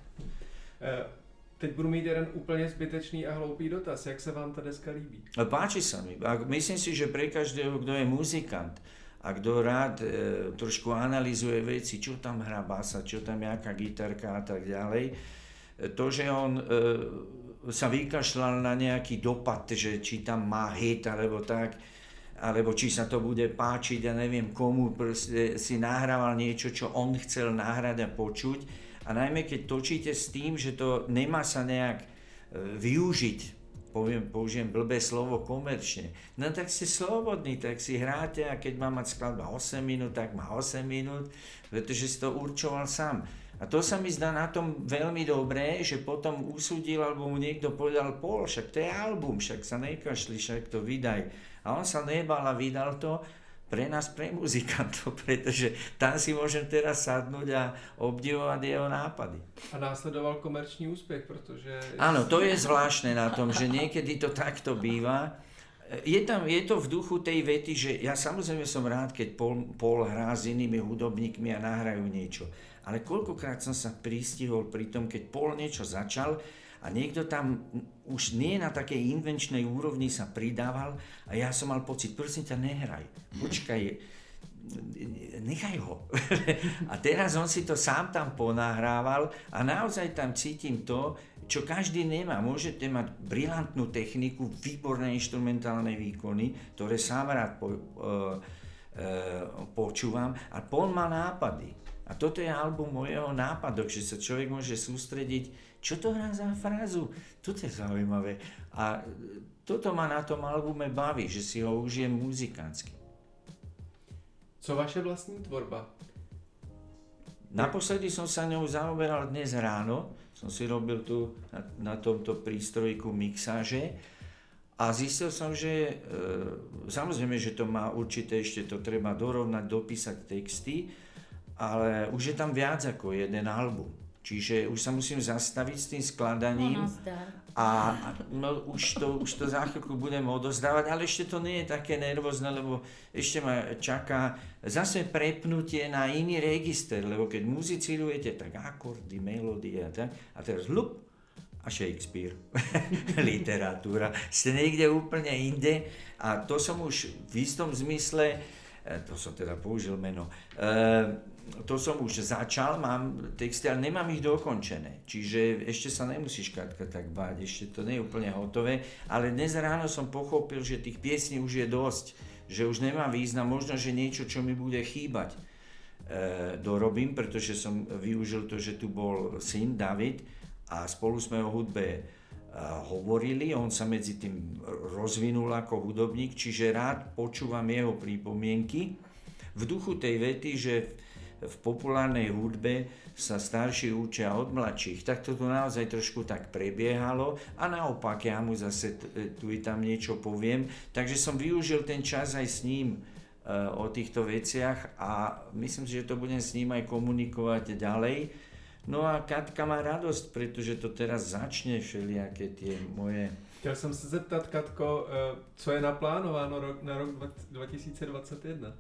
Teď budu mít jeden úplně zbytečný a hloupý dotaz. Jak se vám ta deska líbí? Páči sa mi. Myslím si, že pre každého, kto je muzikant a kto rád e, trošku analizuje veci, čo tam hrá basa, čo tam jaká gitarka a tak ďalej, e, to, že on e, sa vykašľal na nejaký dopad, že či tam má hit alebo tak, alebo či sa to bude páčiť, ja neviem komu, proste si nahrával niečo, čo on chcel nahrať a počuť. A najmä keď točíte s tým, že to nemá sa nejak e, využiť, poviem, použijem blbé slovo komerčne, no tak ste slobodní, tak si hráte a keď má mať skladba 8 minút, tak má 8 minút, pretože si to určoval sám. A to sa mi zdá na tom veľmi dobré, že potom usúdil, alebo mu niekto povedal, Pol, však to je album, však sa nekašli, však to vydaj. A on sa nebal a vydal to pre nás, pre muzikantov, pretože tam si môžem teraz sadnúť a obdivovať jeho nápady. A následoval komerčný úspech, pretože... Áno, to je zvláštne na tom, že niekedy to takto býva. Je, tam, je to v duchu tej vety, že ja samozrejme som rád, keď Paul, Paul hrá s inými hudobníkmi a nahrajú niečo ale koľkokrát som sa pristihol pri tom, keď Paul niečo začal a niekto tam už nie na takej invenčnej úrovni sa pridával a ja som mal pocit, prosím ťa, nehraj, počkaj, nechaj ho. a teraz on si to sám tam ponahrával a naozaj tam cítim to, čo každý nemá. Môžete mať brilantnú techniku, výborné instrumentálne výkony, ktoré sám rád po, uh, uh, počúvam a Paul má nápady. A toto je album o jeho nápadoch, že sa človek môže sústrediť, čo to hrá za frázu. Toto je zaujímavé. A toto ma na tom albume baví, že si ho užijem muzikánsky. Co vaše vlastní tvorba? Naposledy som sa ňou zaoberal dnes ráno. Som si robil tu na, na tomto prístrojiku mixáže a zistil som, že e, samozrejme, že to má určité, ešte to treba dorovnať, dopísať texty, ale už je tam viac ako jeden album. Čiže už sa musím zastaviť s tým skladaním. No, a no, už, to, už to za chvíľku budem odozdávať, ale ešte to nie je také nervózne, lebo ešte ma čaká zase prepnutie na iný register, lebo keď muzicirujete, tak akordy, melódie a tak, a teraz lup, a Shakespeare, literatúra. Ste niekde úplne inde a to som už v istom zmysle, e, to som teda použil meno, e, to som už začal, mám texty, ale nemám ich dokončené. Čiže ešte sa nemusíš Katka tak báť, ešte to nie je úplne hotové. Ale dnes ráno som pochopil, že tých piesní už je dosť, že už nemá význam, možno, že niečo, čo mi bude chýbať, e, dorobím, pretože som využil to, že tu bol syn David a spolu sme o hudbe e, hovorili, on sa medzi tým rozvinul ako hudobník, čiže rád počúvam jeho prípomienky v duchu tej vety, že v populárnej hudbe sa starší učia od mladších. Tak to tu naozaj trošku tak prebiehalo a naopak ja mu zase tu i tam niečo poviem. Takže som využil ten čas aj s ním uh, o týchto veciach a myslím si, že to budem s ním aj komunikovať ďalej. No a Katka má radosť, pretože to teraz začne všelijaké tie moje Chtěl jsem se zeptat, Katko, eh, co je naplánováno na rok 2021?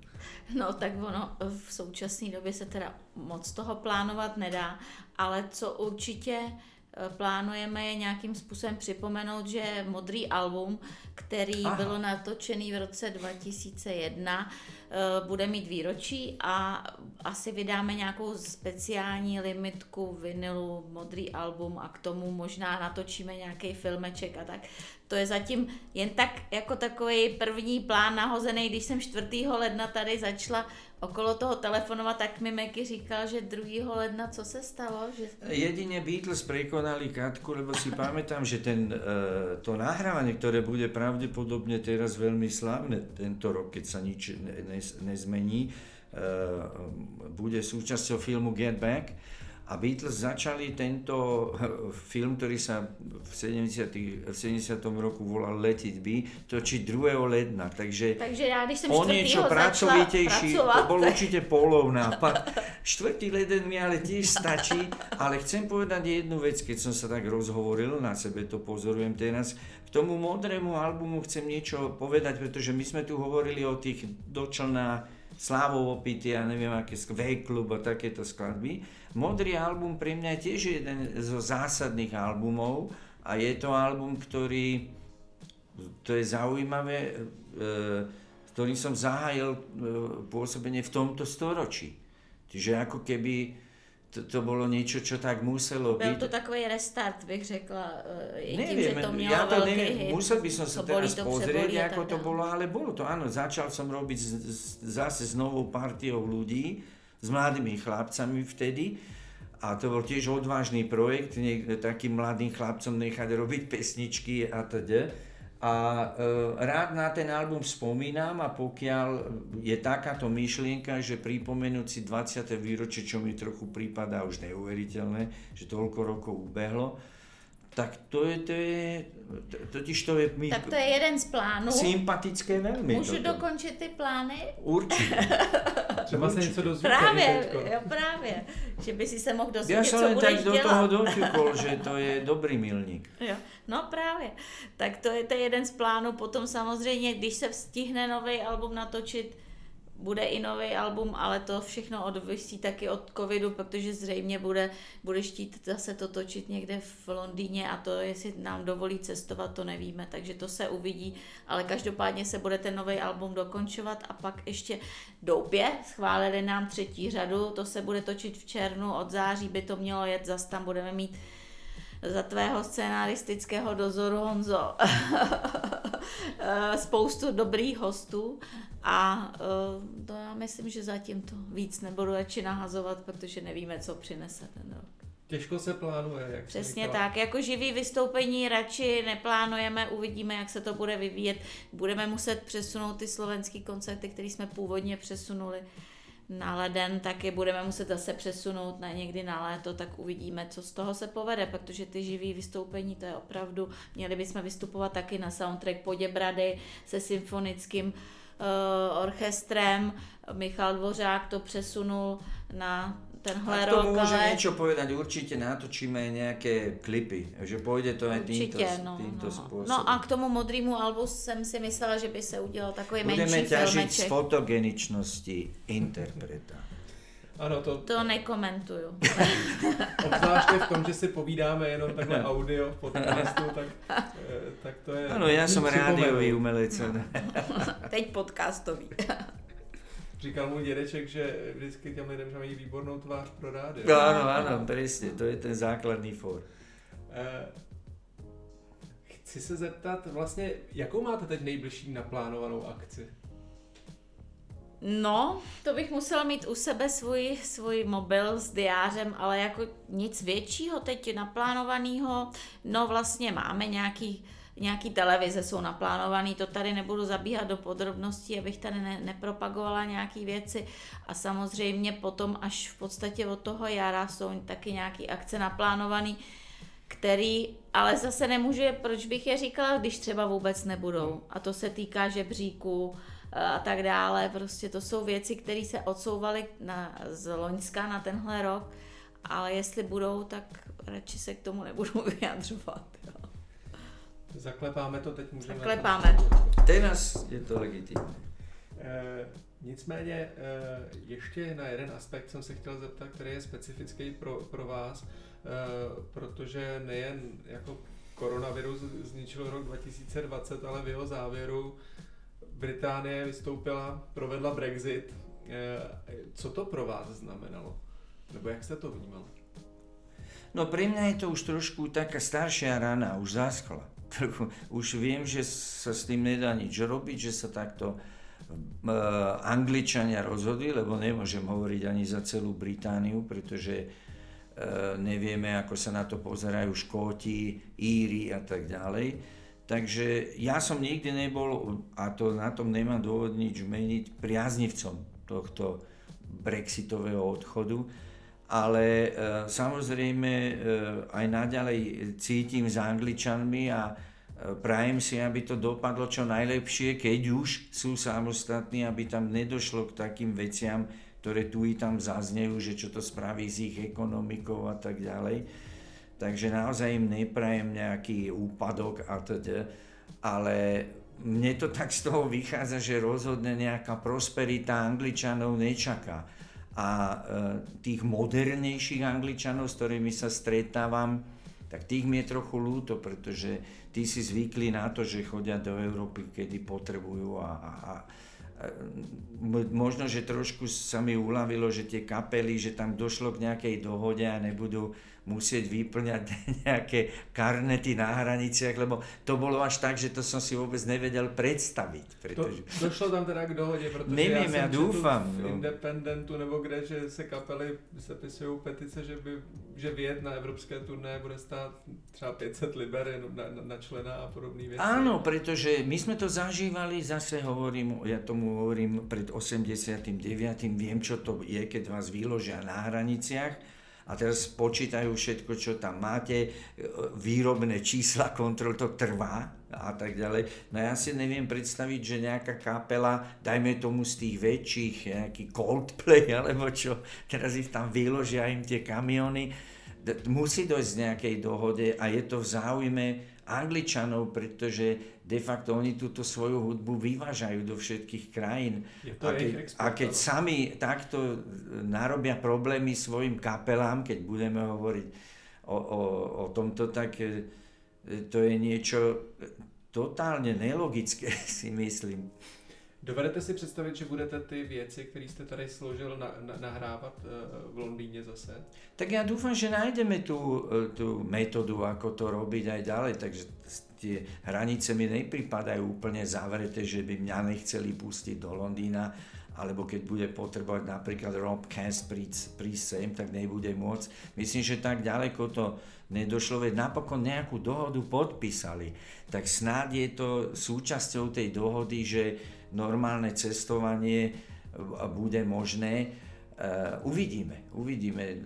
No tak ono v současné době se teda moc toho plánovat nedá, ale co určitě eh, plánujeme je nějakým způsobem připomenout, že Modrý album, který Aha. bylo natočený v roce 2001, Eh, bude mít výročí a asi vydáme nějakou speciální limitku vinilu, modrý album a k tomu možná natočíme nějaký filmeček a tak. To je zatím jen tak jako takový první plán nahozený, když jsem 4. ledna tady začala okolo toho telefonovat, tak mi Meky říkal, že 2. ledna co se stalo? Že... Jedine Beatles prekonali Katku, lebo si pamätám, že ten, uh, to nahrávanie, ktoré bude pravdepodobne teraz veľmi slavné tento rok, keď sa nič ne, ne, nezmení, uh, bude súčasťou filmu Get Back, a Beatles začali tento eh, film, ktorý sa v 70. v 70. roku volal Let It Be, točiť 2. ledna. Takže, Takže ja, když som o niečo pracovitejší, to bol určite polov nápad. 4. leden mi ale tiež stačí, ale chcem povedať jednu vec, keď som sa tak rozhovoril, na sebe to pozorujem teraz, k tomu modrému albumu chcem niečo povedať, pretože my sme tu hovorili o tých dočlná opity a neviem aké V-klub a takéto skladby. Modrý album pre mňa je tiež jeden zo zásadných albumov a je to album, ktorý, to je zaujímavé, e, ktorým som zahájil e, pôsobenie v tomto storočí. Čiže ako keby to, to bolo niečo, čo tak muselo byť. Byl to takový restart, bych řekla, i neviem, tím, že to mělo ja to neviem, hit. musel by som sa teraz to pozrieť, ako to bolo, ale bolo to, áno, začal som robiť z, z, zase s novou partiou ľudí, s mladými chlapcami vtedy, a to bol tiež odvážny projekt, niek- takým mladým chlapcom nechať robiť pesničky a teda a e, rád na ten album spomínam a pokiaľ je takáto myšlienka, že pripomenúť si 20. výročie, čo mi trochu prípada už neuveriteľné, že toľko rokov ubehlo, tak to je, to je, totiž to je mi Tak to je jeden z plánů. Sympatické veľmi. Můžu toto. dokončit ty plány? Určitě. Třeba se něco dozvíte. Právě, jo, právě. Že by si se mohl dozvědět, Já jsem len tak do dělat. toho doťukol, že to je dobrý milník. Jo, no právě. Tak to je, to je jeden z plánů. Potom samozřejmě, když se stihne nový album natočit, bude i nový album, ale to všechno odvisí taky od covidu, protože zřejmě bude, bude štít zase to točit někde v Londýně a to, jestli nám dovolí cestovat, to nevíme, takže to se uvidí, ale každopádně se bude ten nový album dokončovat a pak ještě doupě, schválili nám třetí řadu, to se bude točit v červnu, od září by to mělo jet, zase tam budeme mít za tvého scénaristického dozoru, Honzo, spoustu dobrých hostů a uh, to já myslím, že zatím to víc nebudu radši nahazovat, protože nevíme, co přinese ten rok. Těžko se plánuje. Jak Přesně tak, jako živý vystoupení radši neplánujeme, uvidíme, jak se to bude vyvíjet. Budeme muset přesunout ty slovenský koncerty, které jsme původně přesunuli na leden, tak je budeme muset zase přesunout na někdy na léto, tak uvidíme, co z toho se povede, protože ty živý vystoupení, to je opravdu, měli bychom vystupovat taky na soundtrack Poděbrady se symfonickým uh, orchestrem. Michal Dvořák to přesunul na tenhle a k tomu rok, ale... niečo povedať, určite natočíme nejaké klipy, že pôjde to aj týmto, no, týmto no. spôsobom. No a k tomu modrému albu jsem si myslela, že by se udělal takový Budeme menší ťažiť filmeček. z fotogeničnosti interpreta. Ano, to... To nekomentuju. Obzvláště v tom, že si povídáme jenom takhle audio v podcastu, tak, eh, tak to je... Ano, já jsem rádiový umelec. No. Teď podcastový. Říkal můj dědeček, že vždycky těm lidem, že mají výbornou tvář pro rádio. No, ano, ano, přesně, to je ten základní for. Eh, chci se zeptat, vlastně, jakou máte teď nejbližší naplánovanou akci? No, to bych musela mít u sebe svůj, svůj mobil s diářem, ale jako nic většího teď naplánovaného. No vlastně máme nějaký, nějaký televize jsou naplánovaný, to tady nebudu zabíhat do podrobností, abych tady ne, nepropagovala nějaký věci a samozřejmě potom až v podstatě od toho jara jsou taky nějaký akce naplánovaný, který ale zase nemůže, proč bych je říkala, když třeba vůbec nebudou. A to se týká žebříků, a tak dále. Prostě to jsou věci, které se odsouvaly na, z Loňska na tenhle rok, ale jestli budou, tak radši se k tomu nebudu vyjadřovat. Jo. Zaklepáme to, teď můžeme... Zaklepáme. Teraz je to legitimní. E, nicméně e, ještě na jeden aspekt jsem se chtěl zeptat, který je specifický pro, pro vás, e, protože nejen jako koronavirus zničil rok 2020, ale v jeho závěru Británie vystoupila, provedla Brexit. E, co to pro vás znamenalo? Nebo jak jste to vnímal? No pre mňa je to už trošku taká staršia rana, už zaschla. Už viem, že sa s tým nedá nič robiť, že sa takto uh, Angličania rozhodli, lebo nemôžem hovoriť ani za celú Britániu, pretože uh, nevieme, ako sa na to pozerajú Škóti, Íri a tak ďalej. Takže ja som nikdy nebol, a to na tom nemá dôvod nič meniť, priaznivcom tohto brexitového odchodu ale e, samozrejme e, aj naďalej cítim s Angličanmi a e, prajem si, aby to dopadlo čo najlepšie, keď už sú samostatní, aby tam nedošlo k takým veciam, ktoré tu i tam zaznejú, že čo to spraví s ich ekonomikou a tak ďalej. Takže naozaj im neprajem nejaký úpadok a teda, ale mne to tak z toho vychádza, že rozhodne nejaká prosperita Angličanov nečaká a e, tých modernejších Angličanov, s ktorými sa stretávam, tak tých mi je trochu ľúto, pretože tí si zvykli na to, že chodia do Európy, kedy potrebujú a, a, a možno, že trošku sa mi uľavilo, že tie kapely, že tam došlo k nejakej dohode a nebudú musieť vyplňať nejaké karnety na hraniciach, lebo to bolo až tak, že to som si vôbec nevedel predstaviť. Pretože... To, došlo tam teda k dohodě, protože Nevím, já, já doufám. v no. Independentu nebo kde, že se kapely sepisují petice, že, by, že vyjet na evropské turné bude stát třeba 500 liber na, na, na člena a podobné věci. Áno, pretože my sme to zažívali, zase hovorím, ja tomu hovorím pred 89. Viem, čo to je, keď vás vyložia na hraniciach a teraz počítajú všetko, čo tam máte, výrobné čísla kontrol, to trvá a tak ďalej. No ja si neviem predstaviť, že nejaká kapela, dajme tomu z tých väčších, nejaký Coldplay alebo čo, teraz ich tam vyložia im tie kamiony, musí dojsť nejakej dohode a je to v záujme Angličanov, pretože de facto oni túto svoju hudbu vyvážajú do všetkých krajín. A keď, a keď sami takto narobia problémy svojim kapelám, keď budeme hovoriť o, o, o tomto, tak e, to je niečo totálne nelogické, si myslím. Dovedete si představit, že budete ty věci, které jste tady složil, na, na, nahrávat uh, v Londýne zase? Tak ja dúfam, že nájdeme tú, e, tú metódu, ako to robiť aj ďalej, takže tie hranice mi nepripadajú úplne zavreté, že by mňa nechceli pustiť do Londýna, alebo keď bude potrebovať napríklad Rob Cass prísť, prísť sem, tak nebude môcť. Myslím, že tak ďaleko to nedošlo, veď napokon nejakú dohodu podpísali. Tak snáď je to súčasťou tej dohody, že normálne cestovanie bude možné. Uh, uvidíme, uvidíme.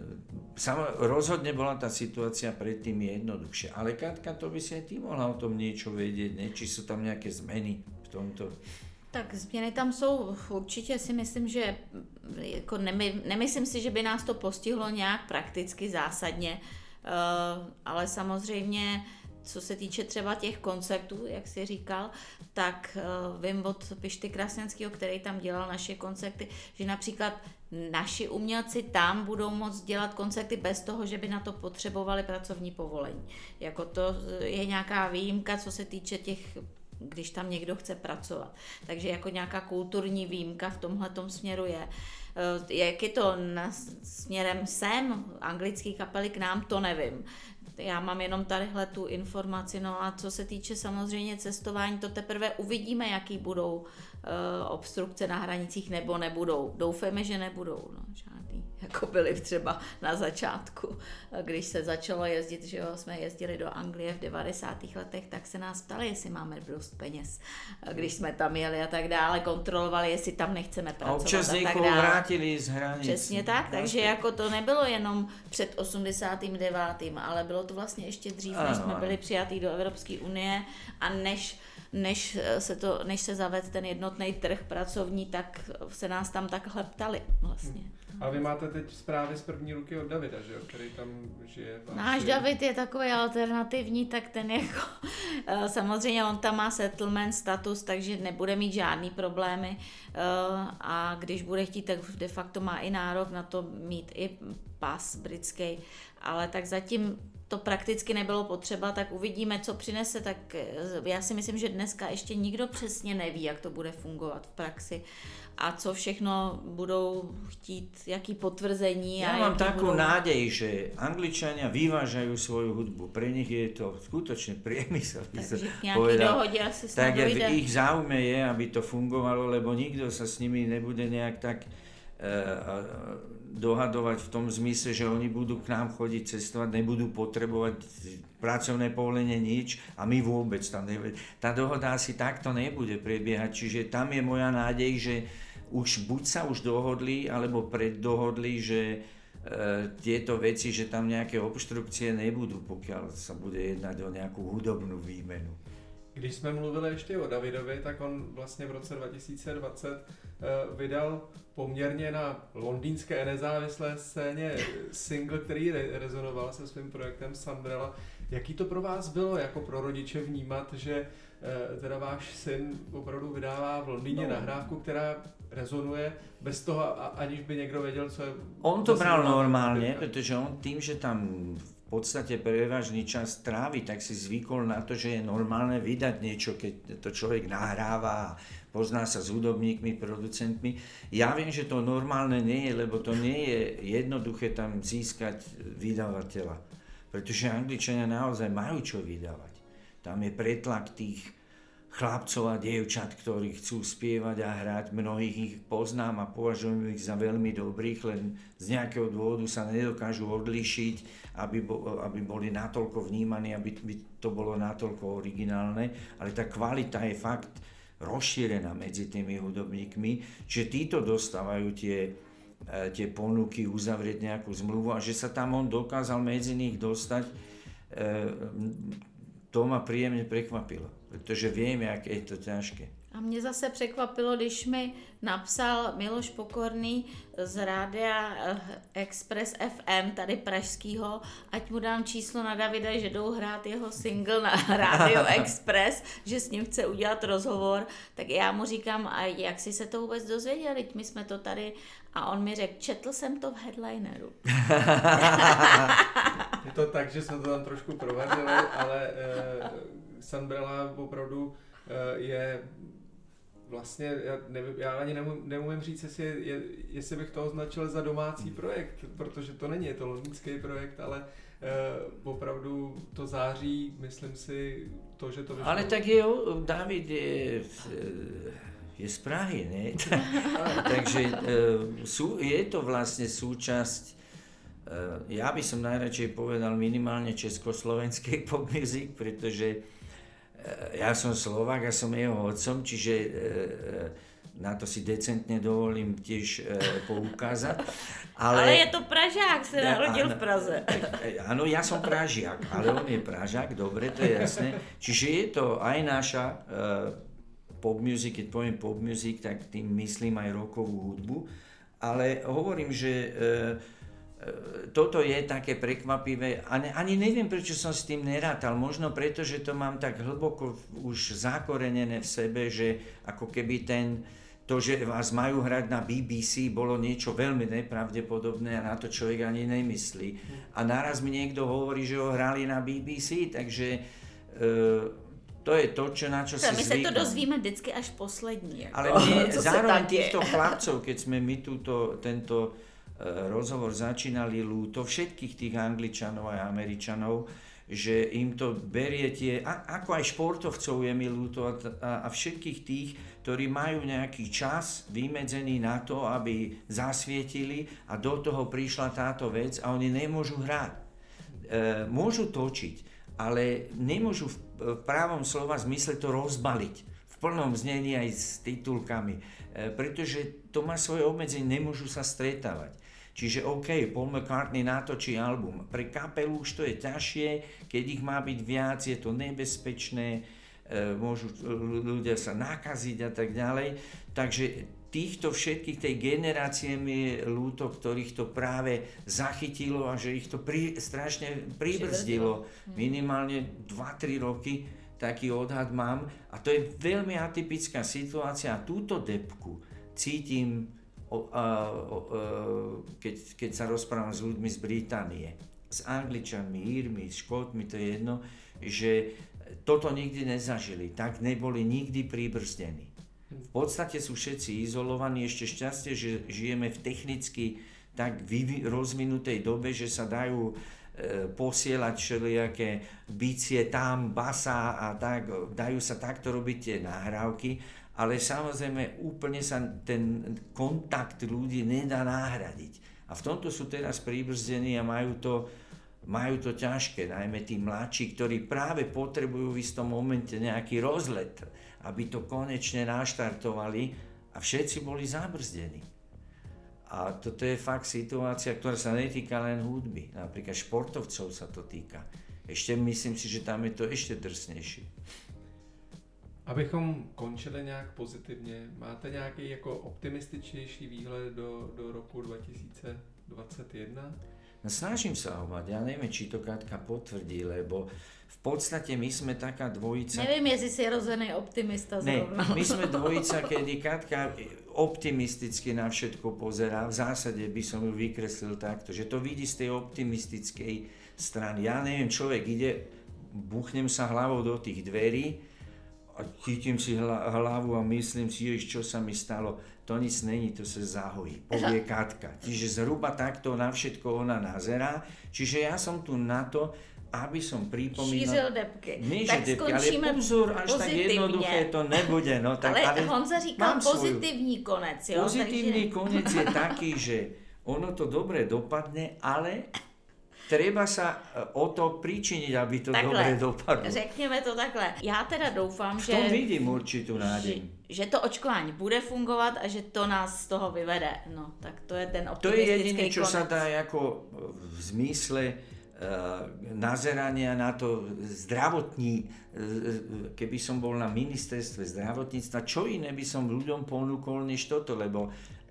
Samo, rozhodne bola tá situácia predtým jednoduchšia. Ale Katka, to by si aj ty mohla o tom niečo vedieť, ne? či sú tam nejaké zmeny v tomto. Tak změny tam jsou, určitě si myslím, že jako nemy, nemyslím si, že by nás to postihlo nějak prakticky zásadně, uh, ale samozřejmě co se týče třeba těch koncertů, jak jsi říkal, tak uh, vím od Pišty Krasňanského, který tam dělal naše koncerty, že například naši umělci tam budou moct dělat koncerty bez toho, že by na to potřebovali pracovní povolení. Jako to je nějaká výjimka, co se týče těch když tam někdo chce pracovat. Takže jako nějaká kulturní výjimka v tomhle směru je. Eh, jak je to na, směrem sem, anglický kapely k nám, to nevím já mám jenom tadyhle tu informaci, no a co se týče samozřejmě cestování, to teprve uvidíme, jaký budou uh, obstrukce na hranicích nebo nebudou. Doufejme, že nebudou, no, žádný, jako byly třeba na začátku, když se začalo jezdit, že jo, jsme jezdili do Anglie v 90. letech, tak se nás ptali, jestli máme dost peněz, když jsme tam jeli a tak dále, kontrolovali, jestli tam nechceme pracovat a občas a tak dále. vrátili z hranic. Přesně tak, takže jako to nebylo jenom před 89., ale bylo to vlastně ještě dřív, než jsme byli přijatí do Evropské unie a než než se, to, než se zaved ten jednotný trh pracovní, tak se nás tam takhle ptali vlastně. A vy máte teď zprávy z první ruky od Davida, že jo, který tam žije. Náš David je takový alternativní, tak ten jako, eh, samozřejmě on tam má settlement status, takže nebude mít žádný problémy eh, a když bude chtít, tak de facto má i nárok na to mít i pas britský, ale tak zatím to prakticky nebylo potřeba, tak uvidíme, co přinese, tak eh, já si myslím, že dneska ještě nikdo přesně neví, jak to bude fungovat v praxi a co všechno budou chtít, jaký potvrzení. Ja mám takú budú... nádej, že Angličania vyvážajú svoju hudbu. Pre nich je to skutočne priemysel. Takže povedal. dohode asi tak v ich záujme je, aby to fungovalo, lebo nikto sa s nimi nebude nejak tak uh, dohadovať v tom zmysle, že oni budú k nám chodiť cestovať, nebudú potrebovať pracovné povolenie nič a my vôbec tam nebude. Tá dohoda asi takto nebude prebiehať, čiže tam je moja nádej, že už buď sa už dohodli, alebo preddohodli, že e, tieto veci, že tam nejaké obštrukcie nebudú, pokiaľ sa bude jednať o nejakú hudobnú výmenu. Když jsme mluvili ještě o Davidovi, tak on vlastně v roce 2020 uh, vydal poměrně na londýnské nezávislé scéně single, který re- rezonoval se svým projektem Sandrella. Jaký to pro vás bylo jako pro rodiče vnímat, že uh, teda váš syn opravdu vydává v Londýně no. nahrávku, která rezonuje bez toho, aniž by někdo věděl, co je... On to bral normálně, protože on tím, že tam podstate prevažný čas trávi, tak si zvykol na to, že je normálne vydať niečo, keď to človek nahráva a pozná sa s hudobníkmi, producentmi. Ja viem, že to normálne nie je, lebo to nie je jednoduché tam získať vydavateľa. Pretože Angličania naozaj majú čo vydávať. Tam je pretlak tých chlapcov a dievčat, ktorí chcú spievať a hrať. Mnohých ich poznám a považujem ich za veľmi dobrých, len z nejakého dôvodu sa nedokážu odlišiť, aby, bo, aby boli natoľko vnímaní, aby to bolo natoľko originálne. Ale tá kvalita je fakt rozšírená medzi tými hudobníkmi, že títo dostávajú tie, e, tie ponuky uzavrieť nejakú zmluvu a že sa tam on dokázal medzi nich dostať, e, to ma príjemne prekvapilo protože vím, jak je to těžké. A mě zase překvapilo, když mi napsal Miloš Pokorný z Rádia eh, Express FM, tady pražskýho, ať mu dám číslo na Davida, že jdou hrát jeho single na Radio Express, že s ním chce udělat rozhovor, tak já mu říkám, a jak jsi se to vůbec dozvěděl, teď my jsme to tady, a on mi řekl, četl jsem to v headlineru. Je to tak, že jsme to tam trošku provařili, ale e, Sunbrella opravdu e, je vlastně, já, nevím, já ani nemůžu, nemůžu říct, jestli, je, jestli bych to označil za domácí projekt, protože to není, je to londýnský projekt, ale uh, opravdu to září, myslím si, to, že to vyšlo. Ale tak jo, David je, je z Prahy, ne? Takže uh, sú, je to vlastne súčasť uh, ja by som najradšej povedal minimálne československej pop music, pretože ja som Slovák a som jeho otcom, čiže e, e, na to si decentne dovolím tiež e, poukázať. Ale, ale je to Pražák, sa narodil v Praze. Áno, ja som Pražiak, ale on je Pražák, dobre, to je jasné. Čiže je to aj naša pop music, keď poviem pop music, tak tým myslím aj rokovú hudbu. Ale hovorím, že E, toto je také prekvapivé, ani, ani neviem, prečo som s tým nerátal, možno preto, že to mám tak hlboko už zakorenené v sebe, že ako keby ten, to, že vás majú hrať na BBC, bolo niečo veľmi nepravdepodobné a na to človek ani nemyslí. A naraz mi niekto hovorí, že ho hrali na BBC, takže e, to je to, čo, na čo si My sa to dozvíme vždycky až poslední. Jako. Ale mne, zároveň týchto chlapcov, keď sme my túto, tento E, rozhovor začínali lúto všetkých tých Angličanov a Američanov, že im to berie tie, a, ako aj športovcov je mi lúto a, a, a všetkých tých, ktorí majú nejaký čas vymedzený na to, aby zasvietili a do toho prišla táto vec a oni nemôžu hrať. E, môžu točiť, ale nemôžu v, v právom slova zmysle to rozbaliť v plnom znení aj s titulkami, e, pretože to má svoje obmedzenie, nemôžu sa stretávať. Čiže OK, Paul McCartney natočí album. Pre kapelu už to je ťažšie, keď ich má byť viac, je to nebezpečné. môžu ľudia sa nakaziť a tak ďalej. Takže týchto všetkých tej generácie mi je ľúto, ktorých to práve zachytilo a že ich to pri, strašne pribrzdilo. Hm. Minimálne 2-3 roky taký odhad mám a to je veľmi atypická situácia a túto depku cítim, o, a, o, a, keď, keď sa rozprávam s ľuďmi z Británie, s Angličanmi, Írmi, Škótmi, to je jedno, že toto nikdy nezažili, tak neboli nikdy pribrzdení. V podstate sú všetci izolovaní, ešte šťastie, že žijeme v technicky tak rozvinutej dobe, že sa dajú e, posielať všelijaké bicie tam, basa a tak, dajú sa takto robiť tie nahrávky, ale samozrejme úplne sa ten kontakt ľudí nedá nahradiť. A v tomto sú teraz pribrzdení a majú to, majú to ťažké, najmä tí mladší, ktorí práve potrebujú v istom momente nejaký rozlet aby to konečne naštartovali a všetci boli zabrzdení. A toto je fakt situácia, ktorá sa netýka len hudby. Napríklad športovcov sa to týka. Ešte myslím si, že tam je to ešte drsnejší. Abychom končili nějak pozitivně, máte nějaký jako optimističnější výhled do, do roku 2021? No snažím sa ho mať, ja neviem, či to Katka potvrdí, lebo v podstate my sme taká dvojica... Neviem, jestli si rozený optimista zrovna. Ne, my sme dvojica, kedy Katka optimisticky na všetko pozerá. V zásade by som ju vykreslil takto, že to vidí z tej optimistickej strany. Ja neviem, človek ide, buchnem sa hlavou do tých dverí a chytím si hlavu a myslím si, čo sa mi stalo. To nic není, to sa zahojí, povie Katka. Čiže zhruba takto na všetko ona nazerá. Čiže ja som tu na to, aby som pripomínal... Šířil depky. Nie, tak depky, ale pozor, až pozitivně. tak jednoduché to nebude. No, tak, ale, ale Honza říkal pozitivní svoju. konec. Jo? Pozitivní takže... konec je taký, že ono to dobre dopadne, ale treba sa e, o to pričiniť, aby to takhle, dobre dopadlo. Řekněme to takhle. Já teda doufám, že... V tom vidím určitú nádej. Že, že to očkování bude fungovat a že to nás z toho vyvede. No, tak to je ten optimistický To je jediné, čo konec. sa dá ako v zmysle Eh, nazerania na to zdravotní, eh, keby som bol na ministerstve zdravotníctva, čo iné by som ľuďom ponúkol než toto, lebo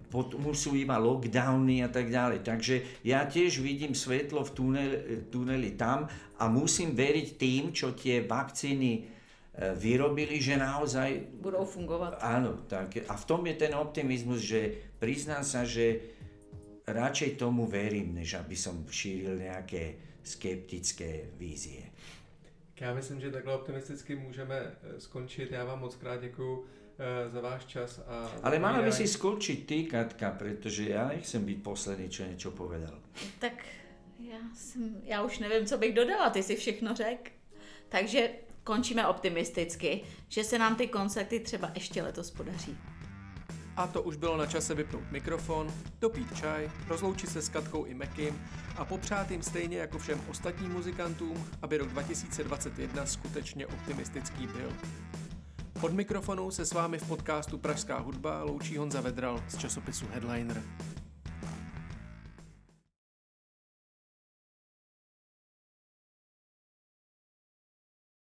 potom sú iba lockdowny a tak ďalej. Takže ja tiež vidím svetlo v tuneli, tuneli tam a musím veriť tým, čo tie vakcíny eh, vyrobili, že naozaj... Budou fungovat. Áno, tak a v tom je ten optimizmus, že priznám sa, že radšej tomu verím, než aby som šíril nejaké skeptické vízie. Já myslím, že takhle optimisticky můžeme eh, skončit. Já vám moc krát děkuju eh, za váš čas. A Ale mala by si skončiť ty, Katka, pretože ja nechcem byť posledný, čo niečo povedal. Tak já, jsem, já už nevím, co bych dodala, ty si všechno řek. Takže končíme optimisticky, že se nám ty koncerty třeba ještě letos podaří. A to už bylo na čase vypnout mikrofon, dopít čaj, rozloučit se s Katkou i Mekim a popřát jim stejně jako všem ostatním muzikantům, aby rok 2021 skutečně optimistický byl. Od mikrofonu se s vámi v podcastu Pražská hudba loučí Honza Vedral z časopisu Headliner.